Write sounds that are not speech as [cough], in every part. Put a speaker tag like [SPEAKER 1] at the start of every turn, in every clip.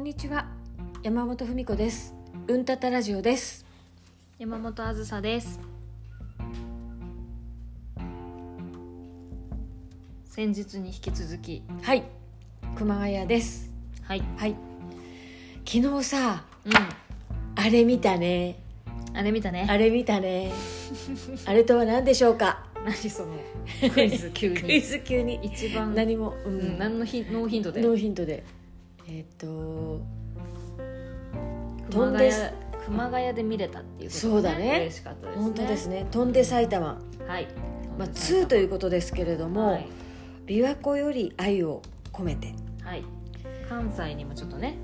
[SPEAKER 1] んにちは。山本文子です。うんたたラジオです。
[SPEAKER 2] 山本あずさです。先日に引き続き。
[SPEAKER 1] はい。熊谷です。
[SPEAKER 2] はい。
[SPEAKER 1] はい。昨日さ
[SPEAKER 2] うん。
[SPEAKER 1] あれ見たね。
[SPEAKER 2] あれ見たね。
[SPEAKER 1] あれ見たね。あれとは何でしょうか？
[SPEAKER 2] 何その？[laughs] クイズ急
[SPEAKER 1] クイ
[SPEAKER 2] に
[SPEAKER 1] ズ急に。
[SPEAKER 2] 一番。
[SPEAKER 1] 何も、う
[SPEAKER 2] うん、何のヒ [laughs] ノーヒントで？
[SPEAKER 1] ノーヒントでえっ、と飛
[SPEAKER 2] 熊谷
[SPEAKER 1] んで
[SPEAKER 2] 熊谷で見れたっていうこと
[SPEAKER 1] そうだね。
[SPEAKER 2] 嬉しかったですね。
[SPEAKER 1] 本当ですね。飛んで埼玉、
[SPEAKER 2] はい。
[SPEAKER 1] まあ、2ということですけれども、
[SPEAKER 2] はい、
[SPEAKER 1] 琵琶湖より愛を込めて、
[SPEAKER 2] はい、関西にもちょっとね、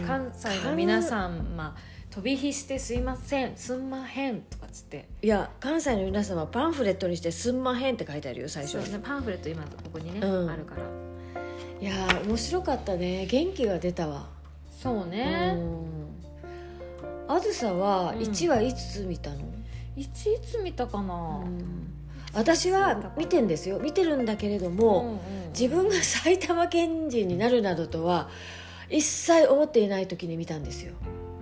[SPEAKER 1] うん。
[SPEAKER 2] 関西の皆さんまあ飛び火してすいませんすんまへんとかっつって。
[SPEAKER 1] いや関西の皆様パンフレットにして「すんまへん」って書いてあるよ最初
[SPEAKER 2] そうねパンフレット今ここにね、
[SPEAKER 1] うん。
[SPEAKER 2] あるから
[SPEAKER 1] いやー面白かったね。元気が出たわ。
[SPEAKER 2] そうね、
[SPEAKER 1] うん。あずさは
[SPEAKER 2] うん。
[SPEAKER 1] 1はいつ見たの、
[SPEAKER 2] いちいつ見たかな、
[SPEAKER 1] うん。私は見てんですよ。見てるんだけれども、
[SPEAKER 2] うんうん
[SPEAKER 1] 自分が埼玉県人になるなどとは一切思っていない時に見たんですよ、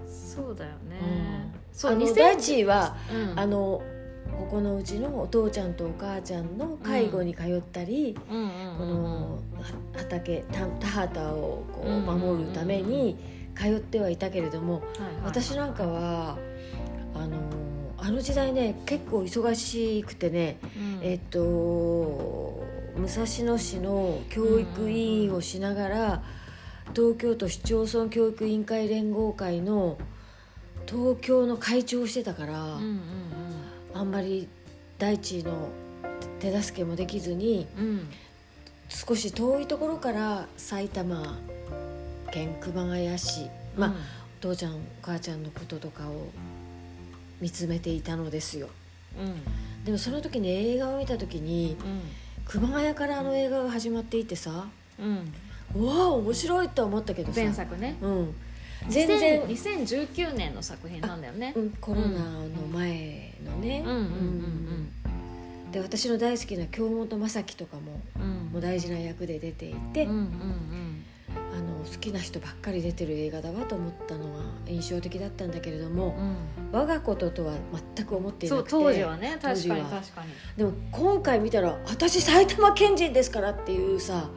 [SPEAKER 2] そうだよね、
[SPEAKER 1] うん。
[SPEAKER 2] そう2000
[SPEAKER 1] あの大地は、
[SPEAKER 2] うん。
[SPEAKER 1] あのここのうちのお父ちゃんとお母ちゃんの介護に通ったり、こ
[SPEAKER 2] うん
[SPEAKER 1] のは畑田田畑をこう
[SPEAKER 2] うん
[SPEAKER 1] 守るために通ってはいたけれども、私なんかはあのあの時代ね結構忙しくてね、
[SPEAKER 2] うん。
[SPEAKER 1] えっと武蔵野市の教育委員をしながら、東京都市町村教育委員会連合会の東京の会長をしてたから、
[SPEAKER 2] うんうん
[SPEAKER 1] あんまり大地の手助けもできずに
[SPEAKER 2] うんうん
[SPEAKER 1] 少し遠いところから埼玉県熊谷市まあ、お父ちゃんお母ちゃんのこととかを見つめていたのですよ。
[SPEAKER 2] うん。
[SPEAKER 1] でもその時に映画を見た時に熊谷からあの映画が始まっていてさ
[SPEAKER 2] うん。
[SPEAKER 1] うわあ面白いとは思ったけどさ
[SPEAKER 2] 前作ね。
[SPEAKER 1] うん全然、
[SPEAKER 2] 2019年の作品なんだよね。
[SPEAKER 1] うん、コロナの前のね、で私の大好きな京本政樹とかももう大事な役で出ていて、
[SPEAKER 2] うんうん
[SPEAKER 1] あの好きな人ばっかり出てる映画だわと思ったのは印象的だったんだけれども、
[SPEAKER 2] うん。
[SPEAKER 1] 我がこととは全く思っていなくて
[SPEAKER 2] そう当時はね確かに確かに。
[SPEAKER 1] でも今回見たら「私埼玉県人ですから」っていうさ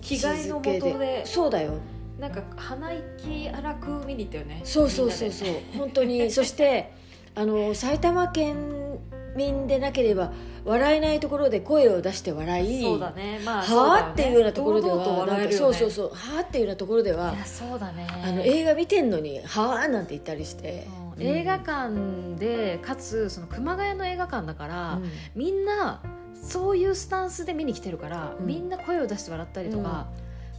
[SPEAKER 2] 気概のもとで。
[SPEAKER 1] そうだよ
[SPEAKER 2] なんか鼻息荒く見に行ったよね
[SPEAKER 1] そうそうそうそう。本当に。[laughs] そしてあの埼玉県民でなければ笑えないところで声を出して笑い。
[SPEAKER 2] そうだね。まあ
[SPEAKER 1] はあ？っていうようなところではそうそうそう。はあ？っていうようなところではい
[SPEAKER 2] やそうだね。
[SPEAKER 1] あの映画見てんのにはあ？なんて言ったりして。
[SPEAKER 2] うん。
[SPEAKER 1] うん。
[SPEAKER 2] 映画館でかつその熊谷の映画館だから、
[SPEAKER 1] うん。
[SPEAKER 2] みんなそういうスタンスで見に来てるから、
[SPEAKER 1] うん。
[SPEAKER 2] みんな声を出して笑ったりとか、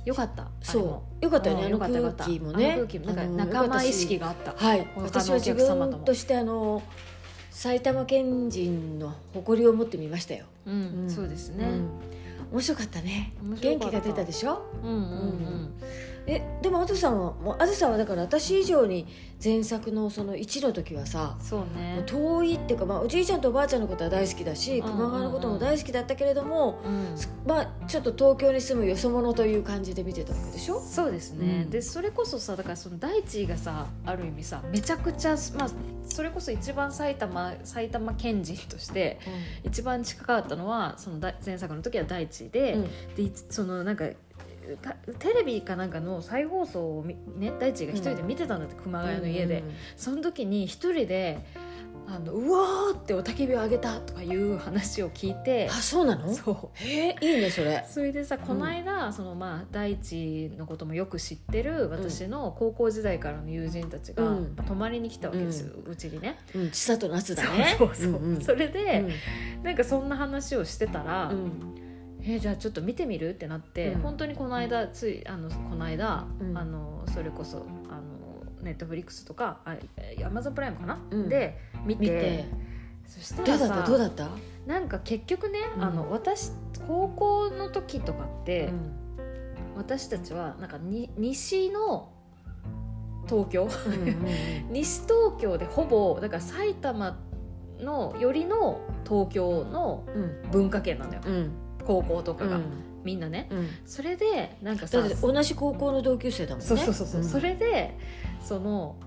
[SPEAKER 2] よかった。
[SPEAKER 1] そう。よかったよね。あの空気もね。
[SPEAKER 2] なんか仲間意識があった。
[SPEAKER 1] はい。私は自分としてあの埼玉県人の誇りを持ってみましたよ、
[SPEAKER 2] うん、
[SPEAKER 1] うん。
[SPEAKER 2] そうですね、
[SPEAKER 1] うん。面白かったね。元気が出たでしょ？
[SPEAKER 2] うん、うん。うん
[SPEAKER 1] えでもあずさんはもうあずさんはだから私以上に前作のその1の時はさ
[SPEAKER 2] そうね。
[SPEAKER 1] 遠いっていうか、まあ、おじいちゃんとおばあちゃんのことは大好きだし熊川のことも大好きだったけれども、
[SPEAKER 2] うん。
[SPEAKER 1] まあ、ちょっと東京に住むよそ者という感じで見てたわけでしょ？
[SPEAKER 2] そうですね、
[SPEAKER 1] うん。
[SPEAKER 2] でそれこそさだからその大地がさある意味さめちゃくちゃ、まあ、それこそ一番埼玉埼玉県人として一番近かったのはそのだ前作の時は大地で,、
[SPEAKER 1] うん。
[SPEAKER 2] でそのなんかかテレビかなんかの再放送をみ、ね、大地が一人で見てたんだって、熊谷の家で、
[SPEAKER 1] うん
[SPEAKER 2] その時に一人であのうわーっておたけびをあげたとかいう話を聞いて。
[SPEAKER 1] あそうなの？
[SPEAKER 2] そう。
[SPEAKER 1] へえいいねそれ。
[SPEAKER 2] それでさこの間、そのまあ大地のこともよく知ってる私の高校時代からの友人たちが、
[SPEAKER 1] うん。
[SPEAKER 2] まあ泊まりに来たわけですようち、にね。
[SPEAKER 1] うん千里夏だね。
[SPEAKER 2] そうそう、
[SPEAKER 1] んん。
[SPEAKER 2] それで、
[SPEAKER 1] うん。
[SPEAKER 2] なんかそんな話をしてたら、
[SPEAKER 1] うん
[SPEAKER 2] えーじゃあちょっと見てみる？ってなって、
[SPEAKER 1] うん。
[SPEAKER 2] 本当にこの間ついあのこの間、
[SPEAKER 1] うん。
[SPEAKER 2] あのそれこそあのネットフリックスとかあアマゾンプライムかな、
[SPEAKER 1] うん。
[SPEAKER 2] で見て。そした
[SPEAKER 1] どうだっ
[SPEAKER 2] らさ
[SPEAKER 1] た？どうだった？
[SPEAKER 2] なんか結局ね、
[SPEAKER 1] うん。
[SPEAKER 2] あの私高校の時とかって、
[SPEAKER 1] うん。
[SPEAKER 2] 私たちはなんかに西の東京？[laughs] 西東京でほぼだから埼玉のよりの東京の
[SPEAKER 1] うん。
[SPEAKER 2] 文化圏なんだよ。
[SPEAKER 1] うん
[SPEAKER 2] 高校とかが。
[SPEAKER 1] うん。
[SPEAKER 2] みんなね。
[SPEAKER 1] うん。
[SPEAKER 2] それでなんかさ
[SPEAKER 1] 同じ高校の同級生だもんね。
[SPEAKER 2] そうそうそうそう、
[SPEAKER 1] ん。
[SPEAKER 2] それでその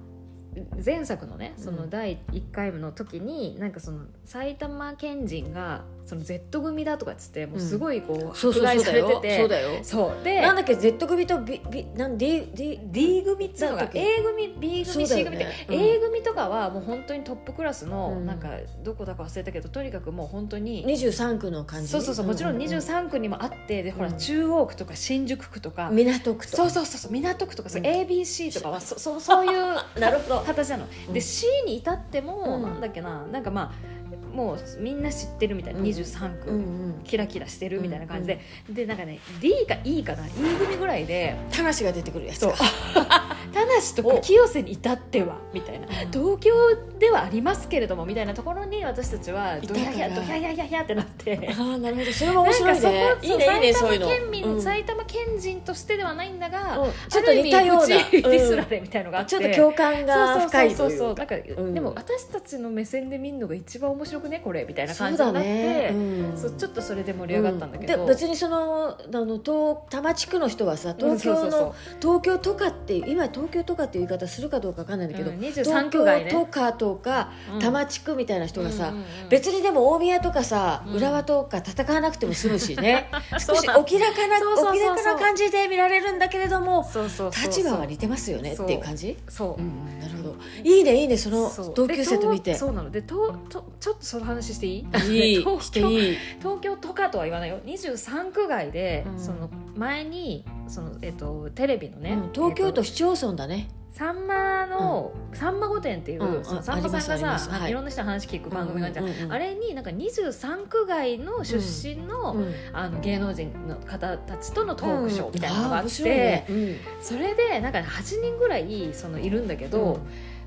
[SPEAKER 2] 前作のねその
[SPEAKER 1] うん。
[SPEAKER 2] 第1回の時に、なんかその埼玉県人がその Z 組だとかっつってもうすごいこう、迫害されてて。
[SPEAKER 1] そうだよ。
[SPEAKER 2] そうで
[SPEAKER 1] なんだっけ Z 組と B, B なん D, D,
[SPEAKER 2] D 組っつうのが A 組 B 組、
[SPEAKER 1] そうだ
[SPEAKER 2] C 組って、
[SPEAKER 1] うん。
[SPEAKER 2] A 組とかはもう本当にトップクラスの、
[SPEAKER 1] うん。
[SPEAKER 2] なんかどこだか忘れたけどとにかくもう本当に
[SPEAKER 1] 23区の感じ。
[SPEAKER 2] そうそうそうもちろん
[SPEAKER 1] うう
[SPEAKER 2] 23区にもあってでほら
[SPEAKER 1] うん。
[SPEAKER 2] 中央区とか新宿区とか、
[SPEAKER 1] 港区と
[SPEAKER 2] そうそうそうそう港区とかそう
[SPEAKER 1] うん。
[SPEAKER 2] ABC とかはそそ [laughs] そういう
[SPEAKER 1] なるほど。
[SPEAKER 2] 形なの、
[SPEAKER 1] うん。
[SPEAKER 2] で C に至っても、
[SPEAKER 1] うん。
[SPEAKER 2] なんだっけななんかまあもうみんな知ってるみたいな、
[SPEAKER 1] うん。
[SPEAKER 2] 23区、
[SPEAKER 1] うんうん。
[SPEAKER 2] キラキラしてるみたいな感じで、でなんかね D か E かな E 組ぐらいで
[SPEAKER 1] 田無が出てくるやつ
[SPEAKER 2] そう。
[SPEAKER 1] か [laughs]
[SPEAKER 2] 田無とか清瀬に至ってはみたいな、
[SPEAKER 1] うん。
[SPEAKER 2] 東京ではありますけれどもみたいなところに私たちはドヒャヒャドヒャヒャヒャヒャってなって。
[SPEAKER 1] ああなるほど。それも面白いね。いいねいいね
[SPEAKER 2] そ
[SPEAKER 1] そういうの。
[SPEAKER 2] 埼玉県民、
[SPEAKER 1] うん。
[SPEAKER 2] 埼玉県人としてではないんだが、
[SPEAKER 1] うん。ちょっと似たような。
[SPEAKER 2] ディスら
[SPEAKER 1] うん
[SPEAKER 2] れみたいのがあって、
[SPEAKER 1] ちょっと共感が深いと
[SPEAKER 2] そう
[SPEAKER 1] いか。
[SPEAKER 2] そううそうなんか、
[SPEAKER 1] うん。
[SPEAKER 2] でも私たちの目線で見るのが一番面白くねこれみたいな感じになって、
[SPEAKER 1] ね。うん。
[SPEAKER 2] そうちょっとそれで盛り上がったんだけど、
[SPEAKER 1] うで別にそのあの東多摩地区の人はさ東京の、東京とかって今東京とかっていう言い方するかどうかわかんないんだけど、
[SPEAKER 2] うん
[SPEAKER 1] 東
[SPEAKER 2] 23区外ね。
[SPEAKER 1] 京とかとか
[SPEAKER 2] うん。
[SPEAKER 1] 多摩地区みたいな人がさ、
[SPEAKER 2] うんうんうん。
[SPEAKER 1] 別にでも大宮とかさ、
[SPEAKER 2] うん。
[SPEAKER 1] 浦和とか戦わなくても済むしね。[laughs] 少しお気楽なお気楽な感じで見られるんだけれども
[SPEAKER 2] そうそうそう
[SPEAKER 1] 立場は似てますよねっていう感じ？
[SPEAKER 2] そう、
[SPEAKER 1] うん。なるほどいいねいいねその同級生と見て。
[SPEAKER 2] でそうなの。でととちょっとその話していい？
[SPEAKER 1] いい。[laughs]
[SPEAKER 2] 東京
[SPEAKER 1] いい。
[SPEAKER 2] 東京とかとは言わないよ。23区外で、
[SPEAKER 1] うん。
[SPEAKER 2] その前にその、えっと、テレビのね、
[SPEAKER 1] うん東京
[SPEAKER 2] えっと
[SPEAKER 1] 都市町村だね
[SPEAKER 2] さんまの、さん。ま御殿っていう、
[SPEAKER 1] うん
[SPEAKER 2] その
[SPEAKER 1] あ
[SPEAKER 2] さんまさんが
[SPEAKER 1] ありますあり
[SPEAKER 2] さ
[SPEAKER 1] ます。はい。
[SPEAKER 2] いろんな人の話聞く番組があるじゃん、
[SPEAKER 1] うんうんうん
[SPEAKER 2] あれになんか23区外の出身の,、
[SPEAKER 1] うん
[SPEAKER 2] あの芸能人の方たちとのトークショーみたいなのがあって、
[SPEAKER 1] あー面白いね。うん。
[SPEAKER 2] それでなんか8人ぐらいそのいるんだけど、
[SPEAKER 1] うん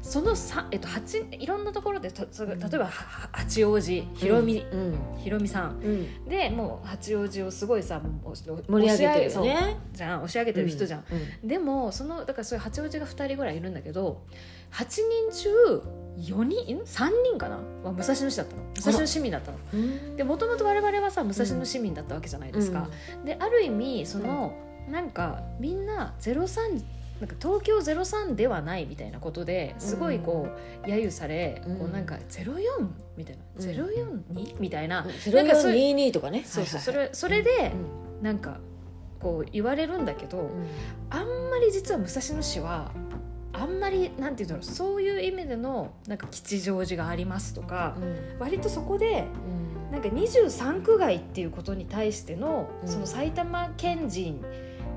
[SPEAKER 2] そのさ、えっと、八いろんなところで例えばは八王子ひろみ、
[SPEAKER 1] うん。
[SPEAKER 2] ひろみさん。
[SPEAKER 1] うん。
[SPEAKER 2] でもう八王子をすごいさもう
[SPEAKER 1] 盛り上げてるね。
[SPEAKER 2] じゃん押し上げてる人じゃん、
[SPEAKER 1] うん
[SPEAKER 2] でもそのだからそういう八王子が2人ぐらいいるんだけど8人中4人ん3人かな？は武蔵野市だったの。武蔵野市民だったの。
[SPEAKER 1] うん。
[SPEAKER 2] でもともと我々はさ武蔵野市民だったわけじゃないですか、である意味その、なんかみんな03なんか東京03ではないみたいなことですごいこう揶揄され、
[SPEAKER 1] うん。
[SPEAKER 2] こうなんか04みたいな、
[SPEAKER 1] うん
[SPEAKER 2] 042? みたいな、
[SPEAKER 1] うん。
[SPEAKER 2] なんかそういう
[SPEAKER 1] 0422とかね
[SPEAKER 2] そうそう、それそれで
[SPEAKER 1] うん。
[SPEAKER 2] なんかこう言われるんだけど、
[SPEAKER 1] うん。
[SPEAKER 2] あんまり実は武蔵野市はあんまりなんていうんだろうそういう意味でのなんか吉祥寺がありますとか、割とそこで
[SPEAKER 1] うん。
[SPEAKER 2] なんか23区外っていうことに対しての、
[SPEAKER 1] うん。
[SPEAKER 2] その埼玉県人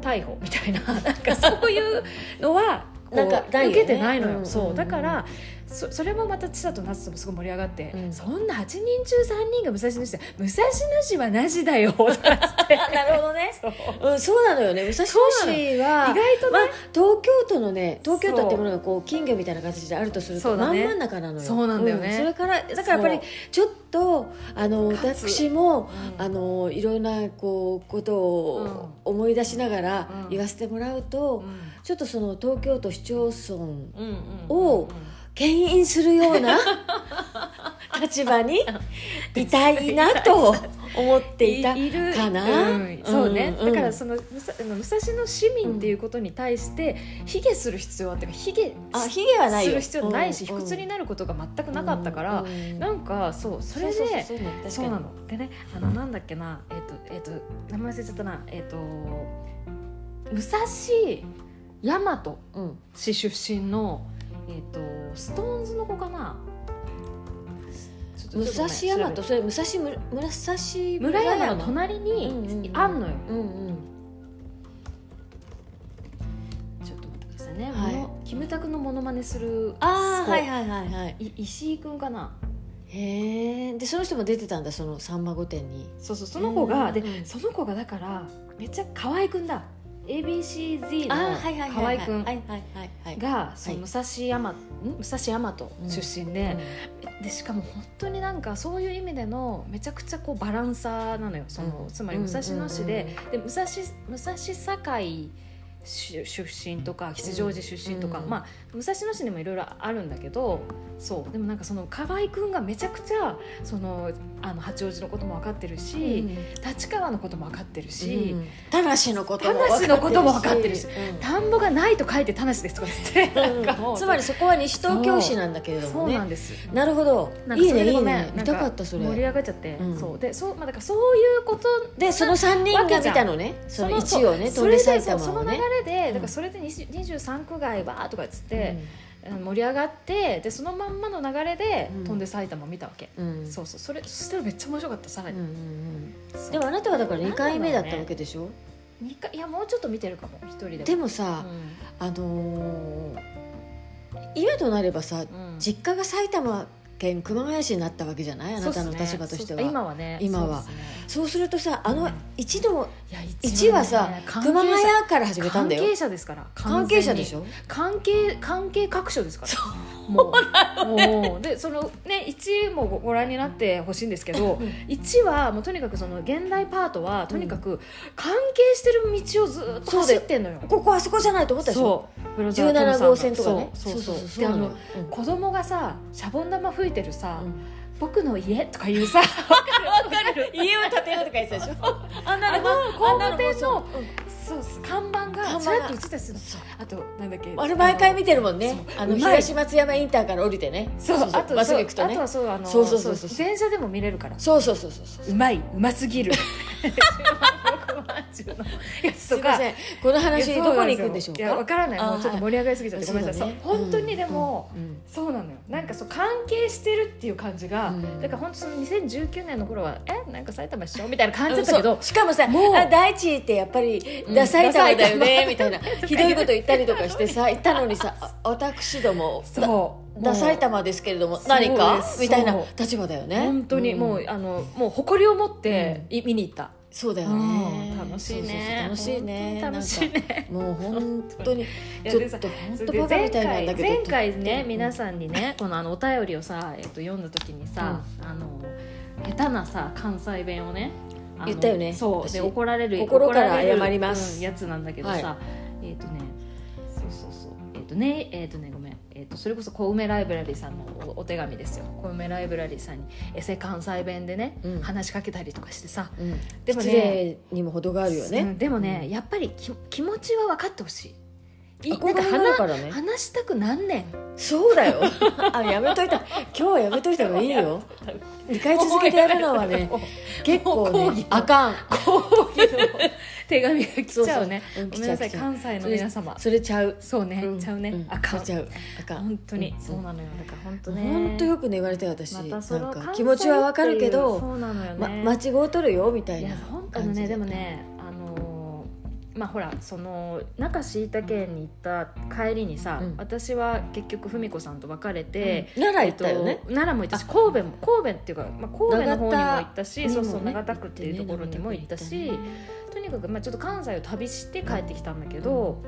[SPEAKER 2] 逮捕みたいななんかそういうのは
[SPEAKER 1] なんか
[SPEAKER 2] 受けてないのよ、
[SPEAKER 1] うん。
[SPEAKER 2] そう。だからそそれもまた千里夏ともすごい盛り上がって、
[SPEAKER 1] うん。
[SPEAKER 2] そんな8人中3人が武蔵野市で武蔵野市はなしだよ [laughs]
[SPEAKER 1] なるほどね。
[SPEAKER 2] そう。
[SPEAKER 1] うんそうなのよね。武蔵野市は
[SPEAKER 2] 意外とね、
[SPEAKER 1] まあ東京都のね東京都っていうものがこう金魚みたいな形であるとすると真
[SPEAKER 2] そうだね。
[SPEAKER 1] ん真ん中なのよ。
[SPEAKER 2] そうなんだよね。
[SPEAKER 1] うそれからだからやっぱりちょっとあの私も
[SPEAKER 2] うん。
[SPEAKER 1] あのいろんなこうことを思い出しながら
[SPEAKER 2] うん。
[SPEAKER 1] 言わせてもらうと、
[SPEAKER 2] うん。
[SPEAKER 1] ちょっとその東京都市町村
[SPEAKER 2] うんうん。
[SPEAKER 1] を牽引するような [laughs] 立場にいたいなと思っていたかな。
[SPEAKER 2] うん。そうね、
[SPEAKER 1] うんうん。
[SPEAKER 2] だからその武蔵野市民っていうことに対して卑下する必要はっていうか卑下
[SPEAKER 1] あひげはないよ。
[SPEAKER 2] する必要ないし、
[SPEAKER 1] うん
[SPEAKER 2] 卑屈になることが全くなかったから、
[SPEAKER 1] うん
[SPEAKER 2] なんかそうそれで
[SPEAKER 1] そう
[SPEAKER 2] なの。でねあのなんだっけなえっ、とえっ、と名前忘れちゃったな。えっ、と武蔵大和
[SPEAKER 1] うん。
[SPEAKER 2] 市出身のえっ、とストーンズの子かな？
[SPEAKER 1] 武蔵大和
[SPEAKER 2] ごめん。調べて。
[SPEAKER 1] それ武蔵村武蔵
[SPEAKER 2] 村山の隣にあんのよ、
[SPEAKER 1] うんうん。
[SPEAKER 2] ちょっと待ってくださいね、
[SPEAKER 1] はい。
[SPEAKER 2] キムタクのモノマネする子
[SPEAKER 1] ああはいはいはいはい。
[SPEAKER 2] い石井くんかな？
[SPEAKER 1] へえでその人も出てたんだその「さんま御殿」に。
[SPEAKER 2] そうそうその子が、でその子がだからめっちゃ河合くんだ ABCZ の
[SPEAKER 1] ああはいはいはい
[SPEAKER 2] 河合くん
[SPEAKER 1] はいはいはいはい。
[SPEAKER 2] が武蔵山、ん？武蔵大和出身で,、
[SPEAKER 1] うん。
[SPEAKER 2] でしかも本当になんかそういう意味でのめちゃくちゃこうバランサーなのよ。その、
[SPEAKER 1] うん。
[SPEAKER 2] つまり武蔵野市で,、で武蔵武蔵境し出身とか吉祥寺出身とか、
[SPEAKER 1] うん。
[SPEAKER 2] まあ武蔵野市にもいろいろあるんだけどそうでもなんかその河合くんがめちゃくちゃそのあの八王子のことも分かってるし、立川のことも分かってるし、
[SPEAKER 1] 田無のことも
[SPEAKER 2] 田無のことも分かってるし
[SPEAKER 1] うん。
[SPEAKER 2] 田んぼがないと書いて田無ですとか言って、
[SPEAKER 1] つまりそこは西東京市なんだけれども
[SPEAKER 2] そうなん
[SPEAKER 1] ね
[SPEAKER 2] です。
[SPEAKER 1] なるほど。いいねいいね。見たかったそ
[SPEAKER 2] 盛り
[SPEAKER 1] れ
[SPEAKER 2] 上がっちゃって、
[SPEAKER 1] うん。
[SPEAKER 2] そう。でそうまあだからそういうこと
[SPEAKER 1] でその3人が見たのね。その1をね飛んで埼
[SPEAKER 2] そうその流
[SPEAKER 1] 玉をね
[SPEAKER 2] れで、
[SPEAKER 1] うん。
[SPEAKER 2] だからそれで20 23区外わーとかっつって、うん。盛り上がってでそのまんまの流れで、
[SPEAKER 1] うん。
[SPEAKER 2] 飛んで埼玉見たわけ、
[SPEAKER 1] うん。
[SPEAKER 2] そうそう。それそしたらめっちゃ面白かったさらに、
[SPEAKER 1] うんうんうん。でもあなたはだから2回目だったわけでしょ？
[SPEAKER 2] 二回いやもうちょっと見てるかも一人でも。
[SPEAKER 1] でもさ
[SPEAKER 2] う
[SPEAKER 1] あのー今となればさ
[SPEAKER 2] んうん。
[SPEAKER 1] 実家が埼玉県熊谷市になったわけじゃない？あなたの立場としては。
[SPEAKER 2] そう今はね
[SPEAKER 1] 今は。
[SPEAKER 2] そうね。
[SPEAKER 1] そうするとさあの
[SPEAKER 2] うん。
[SPEAKER 1] 一度
[SPEAKER 2] いや
[SPEAKER 1] 1はさ
[SPEAKER 2] 関係者
[SPEAKER 1] 熊谷から始めたんだよ。
[SPEAKER 2] 関係者ですから
[SPEAKER 1] 関係者でし
[SPEAKER 2] ょ？
[SPEAKER 1] ょ
[SPEAKER 2] 関係関係各所ですから。も [laughs] う。もう。でそのね1もごご覧になってほしいんですけど、1はもうとにかくその現代パートはとにかく関係してる道をずっと走ってんのよ、
[SPEAKER 1] ここあそこじゃないと思ったでしょ？
[SPEAKER 2] そう。ブロザートムさん
[SPEAKER 1] 17
[SPEAKER 2] が
[SPEAKER 1] 号線とかね。
[SPEAKER 2] そうそうそう。
[SPEAKER 1] そう
[SPEAKER 2] であの
[SPEAKER 1] なのよ。うん。
[SPEAKER 2] 子供がさシャボン玉吹いてるさ、
[SPEAKER 1] うん。
[SPEAKER 2] 僕の家とか言うさ [laughs]
[SPEAKER 1] わかる [laughs] 家を建てようとか言ってたでしょ？あんなの
[SPEAKER 2] あの工務店の
[SPEAKER 1] そう
[SPEAKER 2] そう看板
[SPEAKER 1] 看板が。
[SPEAKER 2] がちらっと映ったりするの。
[SPEAKER 1] そう。
[SPEAKER 2] あとなんだっけ。
[SPEAKER 1] あれ毎回見てるもんね。あの東松山インターから降りてね。
[SPEAKER 2] そう。あと
[SPEAKER 1] まっすぐ行くとね。
[SPEAKER 2] あとはそうあの
[SPEAKER 1] そうそうそうそう。
[SPEAKER 2] 電車でも見れるから。
[SPEAKER 1] そうそうそうそうそう。
[SPEAKER 2] うまいうますぎる。や [laughs] つ
[SPEAKER 1] す
[SPEAKER 2] とか
[SPEAKER 1] いません。この話どこに行くんでしょうか？
[SPEAKER 2] いやわからない。
[SPEAKER 1] あ
[SPEAKER 2] もうちょっと盛り上がりすぎちゃってごめんなさい、
[SPEAKER 1] そうだね
[SPEAKER 2] そう本当にでも、
[SPEAKER 1] うんうん。
[SPEAKER 2] そうなのよ。なんかそう関係してるっていう感じが、
[SPEAKER 1] うん。
[SPEAKER 2] だから本当その2019年の頃はえ？なんか埼玉っしょみたいな感じだったけど
[SPEAKER 1] そう。しかもさ
[SPEAKER 2] もう
[SPEAKER 1] あ大地ってやっぱり
[SPEAKER 2] うん
[SPEAKER 1] ダサい玉だよねみたいな。ひどいこと言ったりとかしてさ言ったのにさあ私ども
[SPEAKER 2] そう
[SPEAKER 1] ダサい
[SPEAKER 2] も
[SPEAKER 1] 玉ですけれども何か？みたいな立場だよ
[SPEAKER 2] う
[SPEAKER 1] ね。
[SPEAKER 2] 本当にもう、
[SPEAKER 1] ん
[SPEAKER 2] あのもう誇りを持ってい見に行った、
[SPEAKER 1] そうだよね。
[SPEAKER 2] うん。楽しいね。
[SPEAKER 1] 楽しいね。
[SPEAKER 2] 楽しい。ね
[SPEAKER 1] もう本当に [laughs] ちょっと本当バカみたいなんだけど
[SPEAKER 2] 前回前回ね
[SPEAKER 1] うん
[SPEAKER 2] 皆さんにね [laughs] このあのお便りをさ、えっと、読んだ時にさ、あの下手なさ関西弁をね
[SPEAKER 1] 言ったよね。
[SPEAKER 2] そう。で
[SPEAKER 1] 私。
[SPEAKER 2] 怒られる
[SPEAKER 1] 心から謝ります。
[SPEAKER 2] うんやつなんだけどさ、
[SPEAKER 1] は
[SPEAKER 2] えっ、とねそうそうそう。えっ、とねえっ、とねごめん。えー、とそれこそ小梅ライブラリーさんのおお手紙ですよ。小梅ライブラリーさんにエセ関西弁でね、
[SPEAKER 1] うん。
[SPEAKER 2] 話しかけたりとかしてさ、
[SPEAKER 1] うん。
[SPEAKER 2] でもね
[SPEAKER 1] にも程があるよ
[SPEAKER 2] う
[SPEAKER 1] ね
[SPEAKER 2] んでもね、やっぱりき気持ちは分かってほしいいなんか話
[SPEAKER 1] からね。
[SPEAKER 2] 話したくなんねん。
[SPEAKER 1] そうだよ。[laughs] あやめといた。今日はやめといた方がいいよ。2回続けてやるのはね結構ねあかん。
[SPEAKER 2] 講義の。手紙が来ちゃうね。ごめんなさい関西の皆様。
[SPEAKER 1] それちゃう。
[SPEAKER 2] そうね、
[SPEAKER 1] うん。
[SPEAKER 2] ちゃうね、
[SPEAKER 1] ん。
[SPEAKER 2] あかん。
[SPEAKER 1] ちゃう。あかん。
[SPEAKER 2] 本当に、
[SPEAKER 1] うん。
[SPEAKER 2] そうなのよ。だから本当ね。
[SPEAKER 1] 本当よくね言われたよ私。
[SPEAKER 2] また
[SPEAKER 1] なんか気持ちはわかるけど
[SPEAKER 2] そうなのよね、
[SPEAKER 1] ま間違うとるよみたいな
[SPEAKER 2] いや本当のねでもねあのーまあほらその中椎茸県に行った帰りにさ、
[SPEAKER 1] うん。
[SPEAKER 2] 私は結局文子さんと別れて、
[SPEAKER 1] うん。奈良行ったよね。
[SPEAKER 2] えっと奈良も行ったし神戸も神戸っていうか、まあ、神戸の方にも行ったし、
[SPEAKER 1] 長田
[SPEAKER 2] そうそう長田区っていうところにも行ったし、とにかく、まあ、ちょっと関西を旅して帰ってきたんだけど、